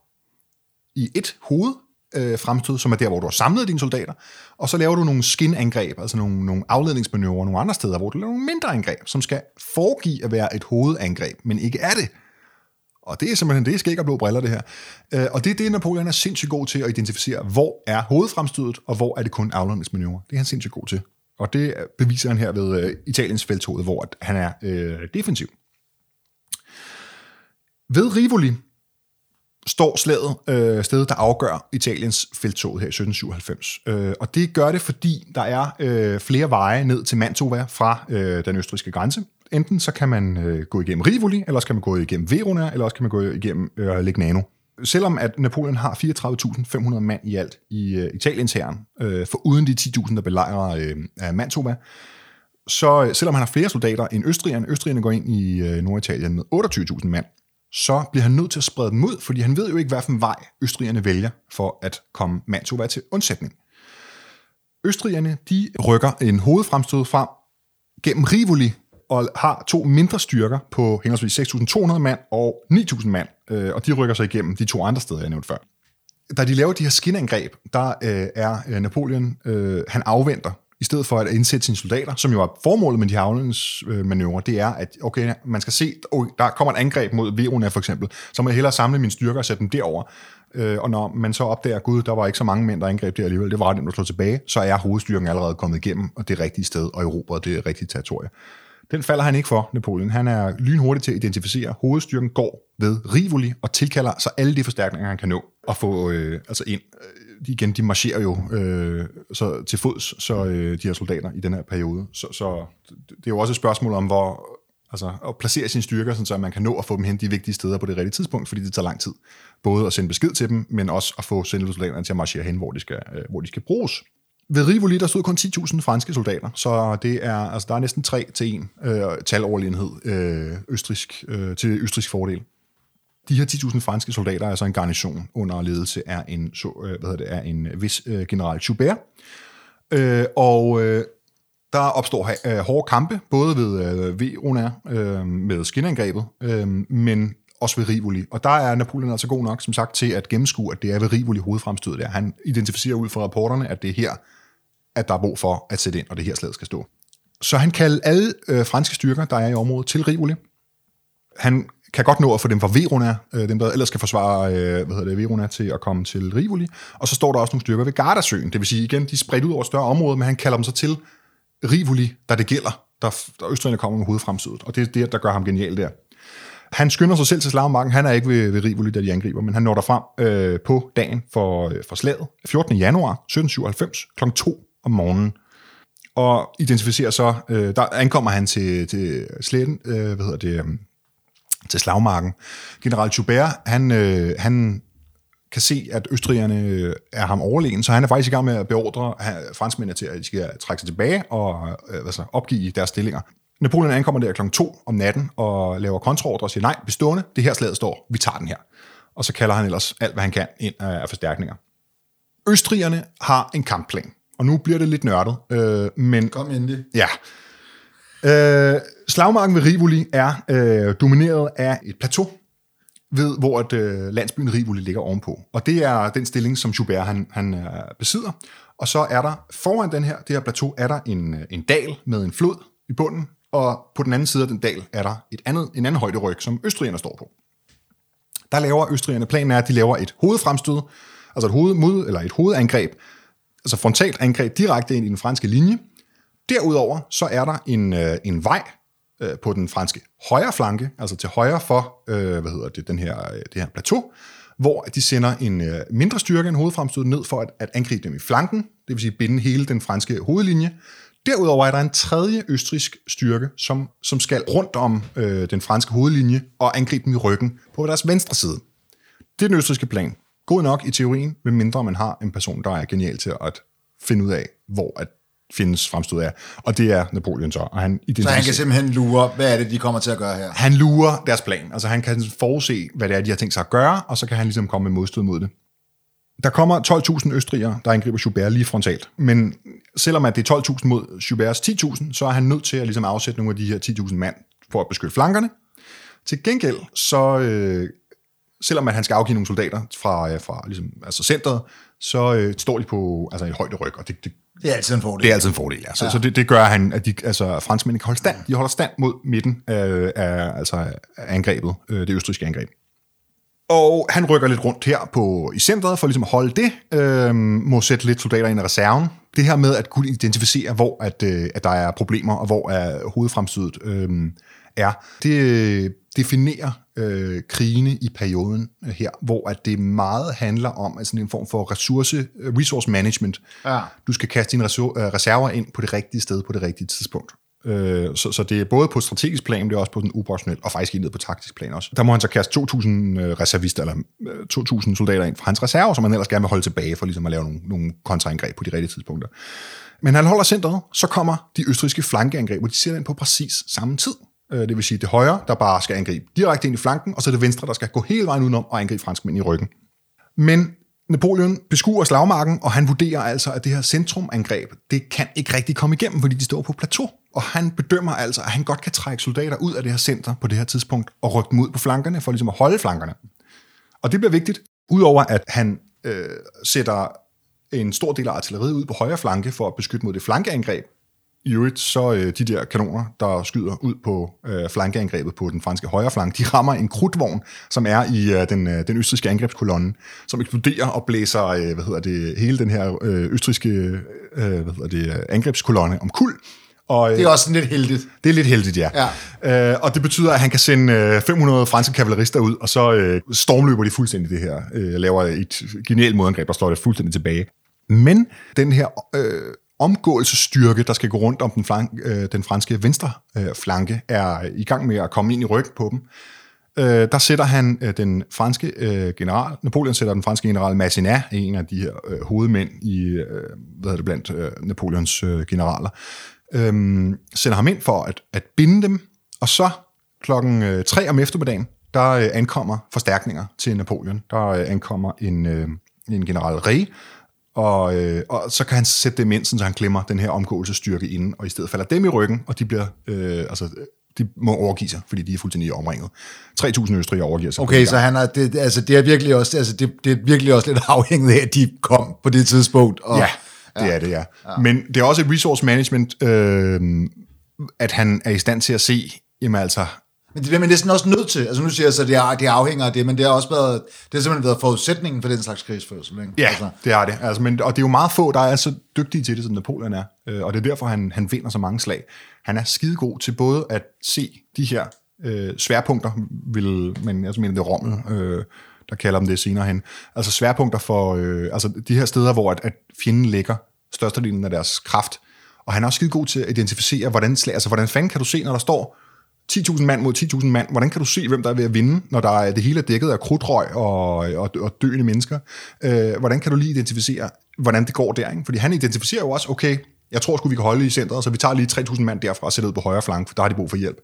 i et hoved øh, fremstød, som er der, hvor du har samlet dine soldater, og så laver du nogle skinangreb, altså nogle, nogle afledningsmanøvrer nogle andre steder, hvor du laver nogle mindre angreb, som skal foregive at være et hovedangreb, men ikke er det. Og det er simpelthen, det skal ikke blå briller, det her. Øh, og det er det, Napoleon er sindssygt god til at identificere, hvor er hovedfremstødet, og hvor er det kun afledningsmanøvre. Det er han sindssygt god til. Og det beviser han her ved øh, Italiens felthoved, hvor at han er øh, defensiv. Ved Rivoli står slaget øh, stedet, der afgør Italiens feltog her i 1797. Øh, og det gør det, fordi der er øh, flere veje ned til Mantova fra øh, den østriske grænse. Enten så kan man øh, gå igennem Rivoli, eller så kan man gå igennem Verona, eller også kan man gå igennem øh, Legnano. Selvom at Napoleon har 34.500 mand i alt i øh, Italiens herren, øh, for uden de 10.000, der belejrer øh, Mantova, så øh, selvom han har flere soldater end Østrigerne, Østrigerne går ind i øh, Norditalien med 28.000 mand, så bliver han nødt til at sprede dem ud, fordi han ved jo ikke, hvilken vej østrigerne vælger for at komme Mantova til undsætning. Østrigerne, de rykker en hovedfremstød frem gennem Rivoli, og har to mindre styrker på henholdsvis 6.200 mand og 9.000 mand, øh, og de rykker sig igennem de to andre steder, jeg nævnte før. Da de laver de her skinangreb, der øh, er øh, Napoleon, øh, han afventer i stedet for at indsætte sine soldater, som jo er formålet med de her øh, det er, at okay, man skal se, okay, der kommer et angreb mod Verona for eksempel, så må jeg hellere samle mine styrker og sætte dem derover. Øh, og når man så opdager, gud, der var ikke så mange mænd, der angreb det alligevel, det var dem, der slog slå tilbage, så er hovedstyrken allerede kommet igennem, og det rigtige sted, og erobret det rigtige territorie. Den falder han ikke for, Napoleon. Han er lynhurtig til at identificere. Hovedstyrken går ved Rivoli og tilkalder så alle de forstærkninger, han kan nå at få øh, altså ind. Øh, Igen, de marcherer jo øh, så til fods, så øh, de her soldater i den her periode. Så, så det er jo også et spørgsmål om, hvor altså at placere sine styrker, sådan så man kan nå at få dem hen de vigtige steder på det rigtige tidspunkt, fordi det tager lang tid. Både at sende besked til dem, men også at få sendt soldaterne til at marchere hen, hvor de skal, øh, hvor de skal bruges. Ved Rivoli, der stod kun 10.000 franske soldater, så det er, altså, der er næsten 3 til 1 øh, taloverlegenhed øh, østrisk, øh, til østrisk fordel. De her 10.000 franske soldater er altså en garnison under ledelse af en, så, øh, hvad hedder det, er en øh, vis øh, general Joubert. Øh, og øh, der opstår øh, hårde kampe, både ved øh, Verona øh, med skinangrebet, øh, men også ved Rivoli. Og der er Napoleon altså god nok, som sagt, til at gennemskue, at det er ved Rivoli hovedfremstødet der. Han identificerer ud fra rapporterne, at det er her, at der er brug for at sætte ind, og det her slaget skal stå. Så han kalder alle øh, franske styrker, der er i området, til Rivoli. Han kan godt nå at få dem fra Verona, øh, dem der ellers skal forsvare øh, hvad hedder det, Verona til at komme til Rivoli. Og så står der også nogle styrker ved Gardasøen. Det vil sige igen, de er spredt ud over større område, men han kalder dem så til Rivoli, der det gælder, der, der Østrigerne kommer med hovedfremstødet. Og det er det, der gør ham genial der. Han skynder sig selv til slagmarken. Han er ikke ved, ved Rivoli, da de angriber, men han når der frem øh, på dagen for, øh, for slaget. 14. januar 1797 kl. 2 om morgenen. Og identificerer så, øh, der ankommer han til, til sletten, øh, hvad hedder det, øhm, til slagmarken. General Joubert, han, øh, han kan se, at østrigerne øh, er ham overlegen, så han er faktisk i gang med at beordre franskmændene til, at de skal trække sig tilbage og øh, altså, opgive deres stillinger. Napoleon ankommer der kl. 2 om natten og laver kontraordre og siger, nej, vi stående, det her slaget står, vi tager den her. Og så kalder han ellers alt, hvad han kan ind af forstærkninger. Østrigerne har en kampplan. Og nu bliver det lidt nørdet. Øh, men, Kom endelig. Ja. Øh, slagmarken ved Rivoli er øh, domineret af et plateau, ved hvor at, øh, landsbyen Rivoli ligger ovenpå. Og det er den stilling, som Schubert han, han øh, besidder. Og så er der foran den her, det her plateau, er der en, øh, en dal med en flod i bunden, og på den anden side af den dal er der et andet, en anden højderyg, som østrigerne står på. Der laver østrigerne, planen er, at de laver et hovedfremstød, altså et, hoved, mod, eller et hovedangreb, altså frontalt angreb direkte ind i den franske linje. Derudover så er der en, øh, en vej øh, på den franske højre flanke, altså til højre for øh, hvad hedder det, den her, øh, det her plateau, hvor de sender en øh, mindre styrke end hovedfremstød ned for at, at angribe dem i flanken, det vil sige binde hele den franske hovedlinje. Derudover er der en tredje østrisk styrke, som, som skal rundt om øh, den franske hovedlinje og angribe dem i ryggen på deres venstre side. Det er den østriske plan god nok i teorien, medmindre man har en person, der er genial til at finde ud af, hvor at findes fremstød af. Og det er Napoleon så. Og han så han kan simpelthen lure, hvad er det, de kommer til at gøre her? Han lurer deres plan. Altså han kan forudse, hvad det er, de har tænkt sig at gøre, og så kan han ligesom komme med modstød mod det. Der kommer 12.000 østrigere, der angriber Joubert lige frontalt. Men selvom at det er 12.000 mod Jouberts 10.000, så er han nødt til at ligesom afsætte nogle af de her 10.000 mand for at beskytte flankerne. Til gengæld så øh, selvom at han skal afgive nogle soldater fra, øh, fra ligesom, altså centret, så øh, står de på altså, et højde ryg, og det, det, det er altid en fordel. Det er altid en fordel, ja. Så, ja. så det, det gør han, at de, altså, franskmændene kan holde stand. De holder stand mod midten af, af altså, af angrebet, øh, det østriske angreb. Og han rykker lidt rundt her på, i centret for ligesom at holde det, øh, må sætte lidt soldater ind i reserven. Det her med at kunne identificere, hvor at, øh, at der er problemer, og hvor er hovedfremstødet øh, er, det definerer øh, krigene i perioden her, hvor at det meget handler om altså en form for ressource, resource management. Ja. Du skal kaste dine reserver ind på det rigtige sted på det rigtige tidspunkt. Øh, så, så det er både på strategisk plan, det er også på den operationelle, og faktisk ned på taktisk plan også. Der må han så kaste 2.000 reservister, eller 2.000 soldater ind fra hans reserve, som han ellers gerne vil holde tilbage for ligesom at lave nogle, nogle kontraangreb på de rigtige tidspunkter. Men han holder centret, så kommer de østriske flankeangreb, og de ser ind på præcis samme tid. Øh, det vil sige, det højre, der bare skal angribe direkte ind i flanken, og så det venstre, der skal gå hele vejen udenom og angribe franskmænd i ryggen. Men Napoleon beskuer slagmarken, og han vurderer altså, at det her centrumangreb, det kan ikke rigtig komme igennem, fordi de står på plateau. Og han bedømmer altså, at han godt kan trække soldater ud af det her center på det her tidspunkt, og rykke dem ud på flankerne, for ligesom at holde flankerne. Og det bliver vigtigt, udover at han øh, sætter en stor del af artilleriet ud på højre flanke for at beskytte mod det flankeangreb, i øvrigt, så øh, de der kanoner, der skyder ud på øh, flankeangrebet på den franske højre flank, de rammer en krudtvogn, som er i øh, den, øh, den østriske angrebskolonne, som eksploderer og blæser øh, hvad hedder det, hele den her øh, østriske øh, hvad hedder det, angrebskolonne om kul. Og, øh, det er også lidt heldigt. Det er lidt heldigt, ja. ja. Øh, og det betyder, at han kan sende øh, 500 franske kavalerister ud, og så øh, stormløber de fuldstændig det her. Øh, laver et genialt modangreb, der slår det fuldstændig tilbage. Men den her øh, omgåelsesstyrke, der skal gå rundt om den, flank, øh, den franske venstre øh, flanke, er i gang med at komme ind i ryggen på dem. Øh, der sætter han øh, den franske øh, general, Napoleon sætter den franske general Masséna, en af de her øh, hovedmænd i, øh, hvad hedder det blandt øh, Napoleons øh, generaler, øh, sender ham ind for at, at binde dem, og så klokken øh, 3 om eftermiddagen, der øh, ankommer forstærkninger til Napoleon. Der øh, ankommer en, øh, en general Rey, og, øh, og så kan han sætte dem ind, så han glemmer den her omgåelsesstyrke inden, og i stedet falder dem i ryggen, og de bliver, øh, altså, de må overgive sig, fordi de er fuldstændig omringet. 3.000 østrigere overgiver sig. Okay, så han er, det, altså, det er virkelig også, altså, det, det er virkelig også lidt afhængigt af, at de kom på det tidspunkt. Og, ja, det ja. er det, ja. ja. Men det er også et resource management, øh, at han er i stand til at se, jamen altså, men det er man næsten også nødt til. Altså nu siger jeg så, at det, er, det afhænger af det, men det har også været, det har simpelthen været forudsætningen for den slags krigsførsel. Ikke? Ja, altså. det er det. Altså, men, og det er jo meget få, der er så dygtige til det, som Napoleon er. Øh, og det er derfor, han, han vinder så mange slag. Han er skidegod til både at se de her øh, sværpunkter, vil man, altså mener det er Rommel, øh, der kalder dem det senere hen. Altså sværpunkter for, øh, altså de her steder, hvor at, at fjenden lægger størstedelen af deres kraft. Og han er også skide god til at identificere, hvordan, altså, hvordan fanden kan du se, når der står 10.000 mand mod 10.000 mand. Hvordan kan du se, hvem der er ved at vinde, når der er det hele er dækket af krudtrøg og, og, og døende mennesker? Øh, hvordan kan du lige identificere, hvordan det går der? Ikke? Fordi han identificerer jo også, okay, jeg tror sgu, vi kan holde i centret, så vi tager lige 3.000 mand derfra og sætter ud på højre flank, for der har de brug for hjælp.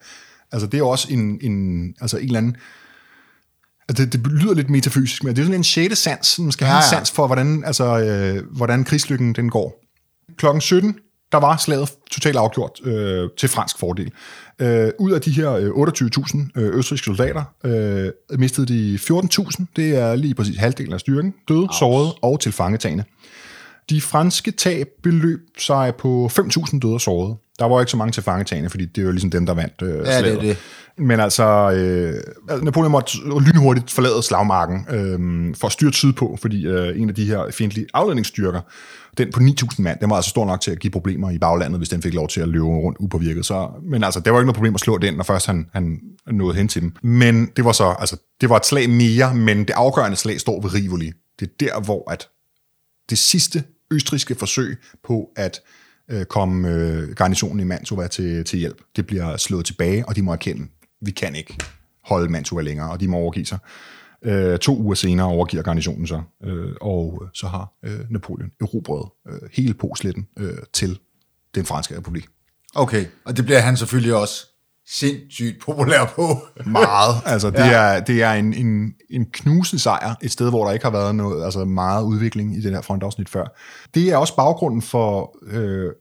Altså det er også en, en, altså en eller anden... Altså det, det lyder lidt metafysisk, men det er sådan en sjette sans. Man skal ja, have en sans for, hvordan, altså, øh, hvordan krigslykken den går. Klokken 17, der var slaget totalt afgjort øh, til fransk fordel. Øh, ud af de her øh, 28.000 øh, østrigske soldater øh, mistede de 14.000. Det er lige præcis halvdelen af styrken. Døde, sårede og tilfangetagende. De franske tab beløb sig på 5.000 døde og sårede. Der var ikke så mange tilfangetagende, fordi det er jo ligesom dem, der vandt øh, ja, slaget. det er det. Men altså, øh, Napoleon måtte lynhurtigt forlade slagmarken øh, for at styre sydpå, fordi øh, en af de her fjendtlige afledningsstyrker, den på 9.000 mand, den var altså stor nok til at give problemer i baglandet, hvis den fik lov til at løbe rundt upåvirket. Så, men altså, det var ikke noget problem at slå den, når først han, han nåede hen til dem. Men det var så, altså, det var et slag mere, men det afgørende slag står ved Rivoli. Det er der, hvor at det sidste østriske forsøg på at øh, komme øh, garnisonen i Mantua til, til hjælp, det bliver slået tilbage, og de må erkende, vi kan ikke holde Mantua længere, og de må overgive sig. Øh, to uger senere overgiver garnisonen sig, øh, og så har øh, Napoleon erobret øh, hele Posletten øh, til den franske republik. Okay, og det bliver han selvfølgelig også sindssygt populær på. meget. Altså, det, ja. er, det er en, en, en knusende sejr, et sted, hvor der ikke har været noget, altså meget udvikling i det her frontafsnit før. Det er også baggrunden for øh,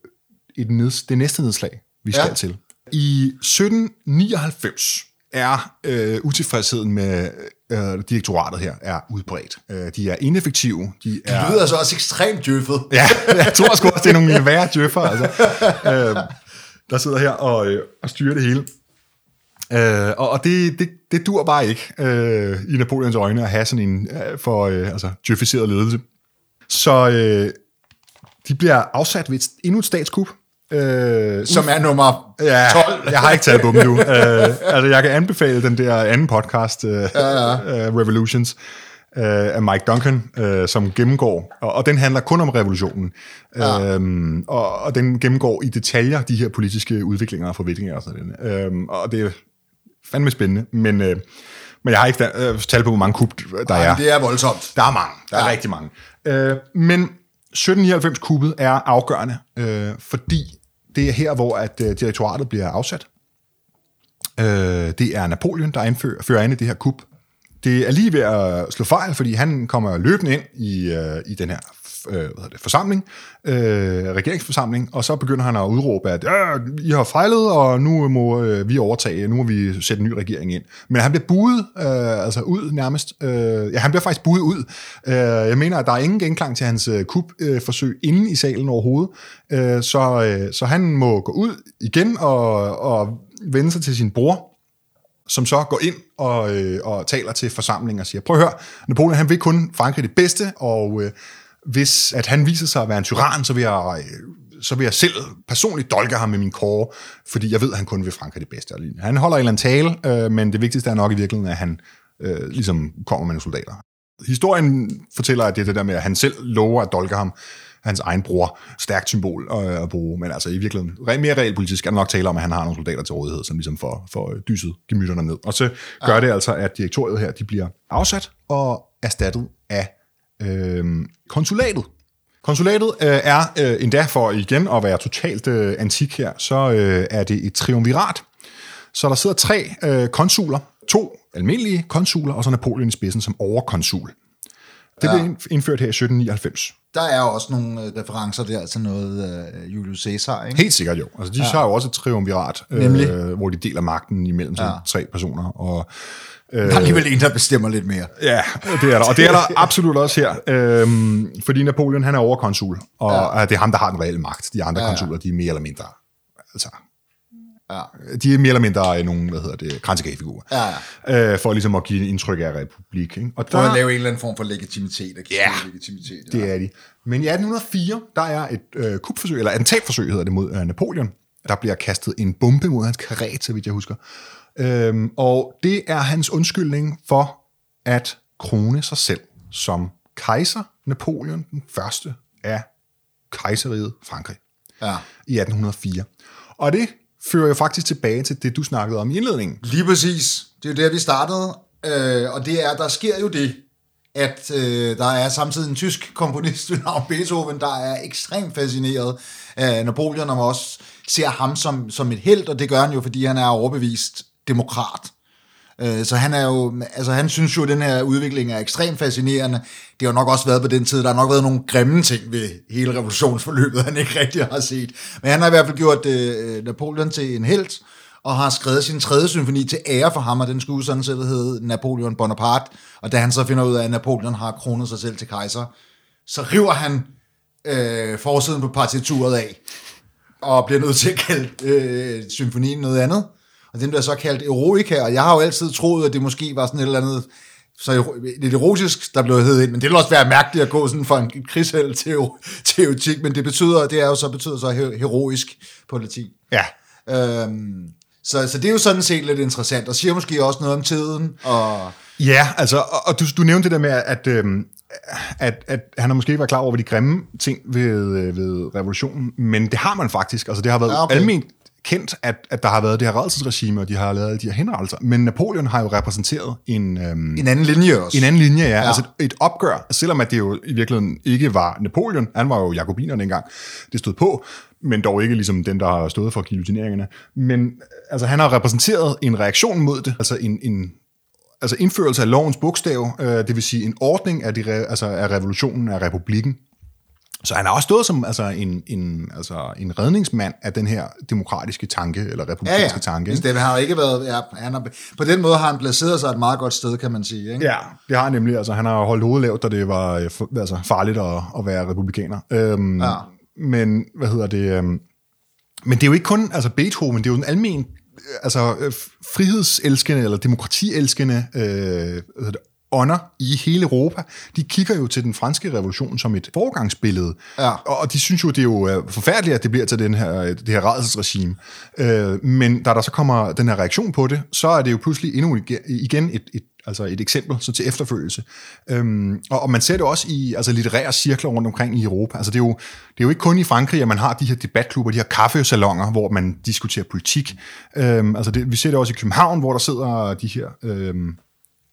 et neds, det næste nedslag, vi skal ja. til. I 1799 er øh, utilfredsheden med øh, direktoratet her er udbredt. Øh, de er ineffektive. De er... Det lyder altså også ekstremt djøffet. ja, jeg tror sgu også, det er nogle værre djøffer, altså, øh, der sidder her og, øh, og styrer det hele. Øh, og og det, det, det dur bare ikke øh, i Napoleons øjne at have sådan en øh, for øh, altså, djøfificeret ledelse. Så øh, de bliver afsat ved et, endnu et statskup. Øh, Som er nummer Ja, 12. jeg har ikke taget på dem nu. uh, altså, jeg kan anbefale den der anden podcast, uh, ja, ja. Uh, Revolutions, uh, af Mike Duncan, uh, som gennemgår, og, og den handler kun om revolutionen, ja. um, og, og den gennemgår i detaljer de her politiske udviklinger og forviklinger og sådan noget. Um, og det er fandme spændende, men, uh, men jeg har ikke uh, tal på, hvor mange kup der Ej, er. det er voldsomt. Der er mange. Der er ja. rigtig mange. Øh, men 1799-kuppet er afgørende, øh, fordi det er her, hvor at øh, direktoratet bliver afsat. Øh, det er Napoleon, der indfører, fører an i det her kup. Det er lige ved at slå fejl, fordi han kommer løbende ind i, øh, i den her øh, hvad hedder det, forsamling, øh, regeringsforsamling, og så begynder han at udråbe, at øh, I har fejlet, og nu må øh, vi overtage, nu må vi sætte en ny regering ind. Men han bliver buet, øh, altså ud nærmest. Øh, ja, han bliver faktisk buet ud. Øh, jeg mener, at der er ingen genklang til hans øh, kupforsøg øh, inde i salen overhovedet, øh, så, øh, så han må gå ud igen og, og vende sig til sin bror, som så går ind og, øh, og taler til forsamlingen og siger, prøv at høre, Napoleon han vil kun Frankrig det bedste, og øh, hvis at han viser sig at være en tyran, så vil jeg, øh, så vil jeg selv personligt dolke ham med min kåre, fordi jeg ved, at han kun vil Frankrig det bedste. Han holder en eller anden tale, øh, men det vigtigste er nok i virkeligheden, at han øh, ligesom kommer med nogle soldater. Historien fortæller, at det er det der med, at han selv lover at dolke ham, hans egen bror. Stærkt symbol at, at bruge, men altså i virkeligheden, re- mere realpolitisk er der nok tale om, at han har nogle soldater til rådighed, som ligesom får, får dyset gemytterne ned. Og så gør ja. det altså, at direktoriet her, de bliver afsat og erstattet af øh, konsulatet. Konsulatet øh, er øh, endda for igen at være totalt øh, antik her, så øh, er det et triumvirat. Så der sidder tre øh, konsuler, to almindelige konsuler, og så Napoleon i spidsen som overkonsul. Det Ja. blev indført her i 1799. Der er jo også nogle øh, referencer der til noget øh, Julius Caesar, ikke? Helt sikkert jo. Altså, de ja. har jo også et triumvirat, Nemlig. øh, hvor de deler magten imellem. Ja. tre personer. Og, Der er alligevel en, der bestemmer lidt mere. ja, det er der. Og det er der absolut også her. Øhm, fordi Napoleon, han er overkonsul, og ja. det er ham, der har den reelle magt. De andre ja, Ja, ja. ja. konsuler, de er mere eller mindre... Altså, Ja. de er mere eller mindre nogle, hvad hedder det, kransekagefigurer. Ja, Øh, for ligesom at give indtryk af republik. Ikke? Og For at der, lave en eller anden form for legitimitet. Og Ja, legitimitet, det er de. Men i 1804, der er et øh, kupforsøg, eller attentatforsøg hedder det, mod øh, Napoleon. Der bliver kastet en bombe mod hans karet, så vidt jeg husker. Øhm, og det er hans undskyldning for at krone sig selv som kejser Napoleon den første af kejseriet Frankrig Ja. i 1804. Og det fører jo faktisk tilbage til det, du snakkede om i indledningen. Lige præcis. Det er jo der, vi startede. Øh, og det er, der sker jo det, at øh, der er samtidig en tysk komponist ved navn Beethoven, der er ekstremt fascineret af Napoleon, og også ser ham som, som et held, og det gør han jo, fordi han er overbevist demokrat. Øh, så han er jo, altså han synes jo, at den her udvikling er ekstremt fascinerende. Det har jo nok også været på den tid, der har nok været nogle grimme ting ved hele revolutionsforløbet, han ikke rigtig har set. Men han har i hvert fald gjort øh, Napoleon til en helt, og har skrevet sin tredje symfoni til ære for ham, og den skulle sådan set hedde Napoleon Bonaparte. Og da han så finder ud af, at Napoleon har kronet sig selv til kejser, så river han øh, forsiden på partituret af, og bliver nødt til at kalde øh, symfonien noget andet. Og den bliver så kaldt Eroica, og jeg har jo altid troet, at det måske var sådan et eller andet så lidt erotisk, der blev heddet ind, men det vil også være mærkeligt at gå sådan fra en krigsheld til, til erotik, men det betyder, det er jo så betyder så he- heroisk på latin. Ja, Øhm, så, så det er jo sådan set lidt interessant, og siger måske også noget om tiden, og Ja, altså, og, og du, du nævnte det der med, at, øhm, at, at han har måske ikke været klar over de grimme ting ved, øh, ved revolutionen, men det har man faktisk. Altså, det har været okay. almindeligt kendt, at, at der har været det her rædselsregime, og de har lavet de her henrettelser. Men Napoleon har jo repræsenteret en, øhm, en anden linje også. en anden linje, ja. ja. Altså et opgør, selvom at det jo i virkeligheden ikke var Napoleon, han var jo jakobiner dengang, det stod på, men dog ikke ligesom den, der har stået for guillotineringerne. Men altså, han har repræsenteret en reaktion mod det, altså en, en altså indførelse af lovens bogstav, øh, det vil sige en ordning af, de, re- altså af revolutionen af republikken. Så han har også stået som altså, en, en, altså, en redningsmand af den her demokratiske tanke, eller ja, republikanske ja. tanke. Hvis ikke? det, har ikke været, ja, han har, på den måde har han placeret sig et meget godt sted, kan man sige. Ikke? Ja, det har han nemlig. Altså, han har holdt hovedet lavt, da det var øh, altså, farligt at, at være republikaner. Øhm, Ja. Men, hvad hedder det... Øhm, men det er jo ikke kun altså Beethoven, det er jo en almen altså, øh, frihedselskende eller demokratielskende øh, ånder i hele Europa, de kigger jo til den franske revolution som et forgangsbillede. Ja. Og, de synes jo, det er jo øh, forfærdeligt, at det bliver til den her, det her rædselsregime. Øh, men da der så kommer den her reaktion på det, så er det jo pludselig endnu igen et, et altså et eksempel så til efterfølgelse. Øhm, og, og man ser det også i altså litterære cirkler rundt omkring i Europa. Altså det er, jo, det er jo ikke kun i Frankrig, at man har de her debatklubber, de her kaffesalonger, hvor man diskuterer politik. Øhm, altså det, vi ser det også i København, hvor der sidder de her øhm,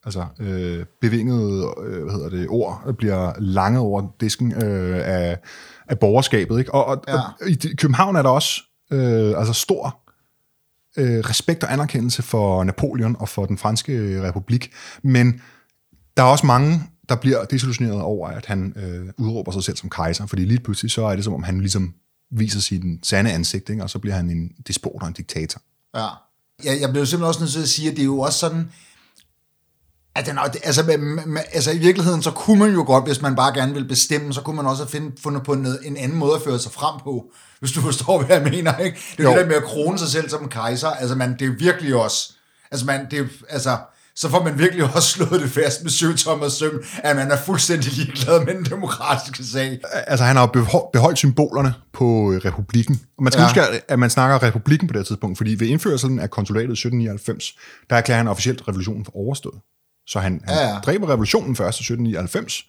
altså øh, bevingede øh, hvad hedder det, ord bliver lange over disken øh, af, af borgerskabet. Ikke? Og, og, ja. og i København er der også øh, altså stor øh, respekt og anerkendelse for Napoleon og for den franske republik, men der er også mange, der bliver desillusioneret over, at han øh, udråber sig selv som kejser, fordi lige pludselig så er det som om, han ligesom viser sin sande ansigt, ikke? og så bliver han en despot og en diktator. Ja. Jeg, jeg bliver simpelthen også nødt til at sige, at det er jo også sådan, den, altså, med, med, altså i virkeligheden, så kunne man jo godt, hvis man bare gerne vil bestemme, så kunne man også have find, fundet på en, en anden måde at føre sig frem på, hvis du forstår, hvad jeg mener. Ikke? Det er jo det der med at krone sig selv som kejser. Altså, man, det er virkelig også... Altså, man, det er, altså, så får man virkelig også slået det fast med syv tommer søm, at man er fuldstændig ligeglad med den demokratiske sag. Altså, han har beholdt symbolerne på øh, republikken. Og man skal ja. huske, at man snakker republikken på det tidspunkt, fordi ved indførelsen af konsulatet 1799, der erklærer han officielt revolutionen for overstået. Så han, han ja, ja. dræber revolutionen først i 1799.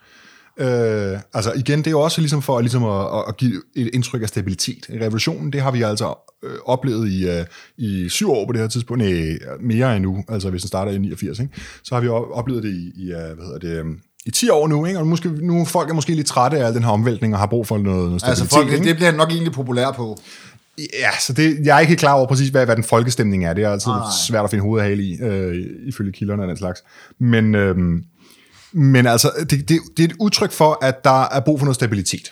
Øh, altså igen, det er jo også ligesom for ligesom at, at give et indtryk af stabilitet. Revolutionen, det har vi altså øh, oplevet i, øh, i syv år på det her tidspunkt. Nej, mere endnu, altså hvis den starter i 89. Ikke? Så har vi oplevet det i, i hvad hedder det, øhm, i 10 år nu, ikke? og måske, nu folk er måske lidt trætte af al den her omvæltning og har brug for noget, noget stabilitet. Altså folk, ikke? det bliver nok egentlig populær på. Ja, så det, jeg er ikke klar over præcis, hvad, hvad den folkestemning er. Det er altid nej. svært at finde hovedet af i, øh, ifølge kilderne og den slags. Men, øh, men altså, det, det, det er et udtryk for, at der er brug for noget stabilitet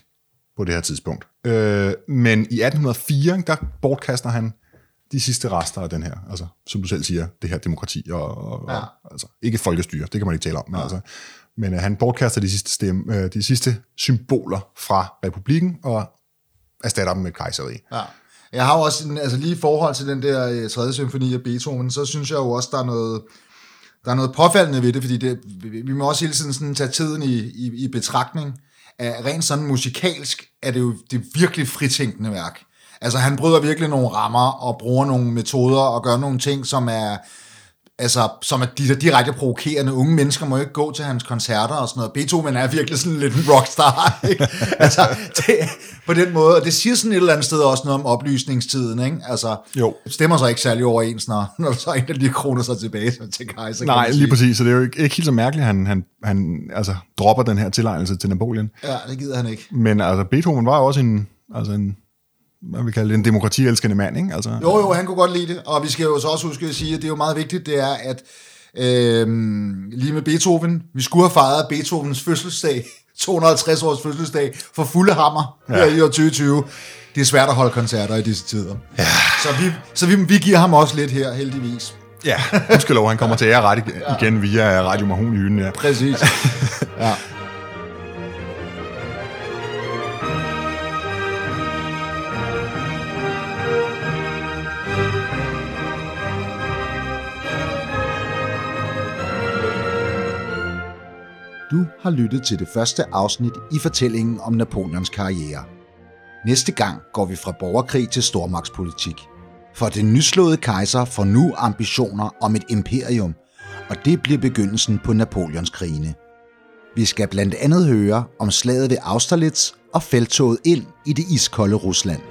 på det her tidspunkt. Øh, men i 1804, der bortkaster han de sidste rester af den her, altså, som du selv siger, det her demokrati, og, og, ja. og altså, ikke folkestyre, det kan man ikke tale om, men, ja. altså, men uh, han bortkaster de sidste, stemme, uh, de sidste symboler fra republikken, og erstatter dem med kejseri. Ja. Jeg har jo også, en, altså lige i forhold til den der øh, 3. Symfoni af Beethoven, så synes jeg jo også, der er noget, der er noget påfaldende ved det, fordi det, vi må også hele tiden sådan tage tiden i, i, i betragtning. At rent sådan musikalsk er det jo det virkelig fritænkende værk. Altså han bryder virkelig nogle rammer og bruger nogle metoder og gør nogle ting, som er altså, som er de der direkte provokerende. Unge mennesker må ikke gå til hans koncerter og sådan noget. Beethoven er virkelig sådan lidt en rockstar, ikke? altså, det, på den måde, og det siger sådan et eller andet sted også noget om oplysningstiden, ikke? Altså, jo. stemmer så ikke særlig overens, når, når så en, der lige kroner sig tilbage til kejser. Nej, lige præcis, så det er jo ikke, ikke helt så mærkeligt, at han, han, han altså, dropper den her tilegnelse til Napoleon. Ja, det gider han ikke. Men altså, Beethoven var jo også en, altså en man vil kalde det en demokratielskende mand, ikke? Altså, jo, jo, han kunne godt lide det, og vi skal jo så også huske at sige, at det er jo meget vigtigt, det er, at øhm, lige med Beethoven, vi skulle have fejret Beethovens fødselsdag, 250 års fødselsdag, for fulde hammer ja. her i år 2020. Det er svært at holde koncerter i disse tider. Ja. Så, vi, så vi, vi giver ham også lidt her, heldigvis. Ja, lov, han kommer til ære ret igen ja. via Radio Mahon i ja. Præcis. Ja. Du har lyttet til det første afsnit i fortællingen om Napoleons karriere. Næste gang går vi fra borgerkrig til stormagtspolitik. For den nyslåede kejser får nu ambitioner om et imperium, og det bliver begyndelsen på Napoleons krigene. Vi skal blandt andet høre om slaget ved Austerlitz og feltoget ind i det iskolde Rusland.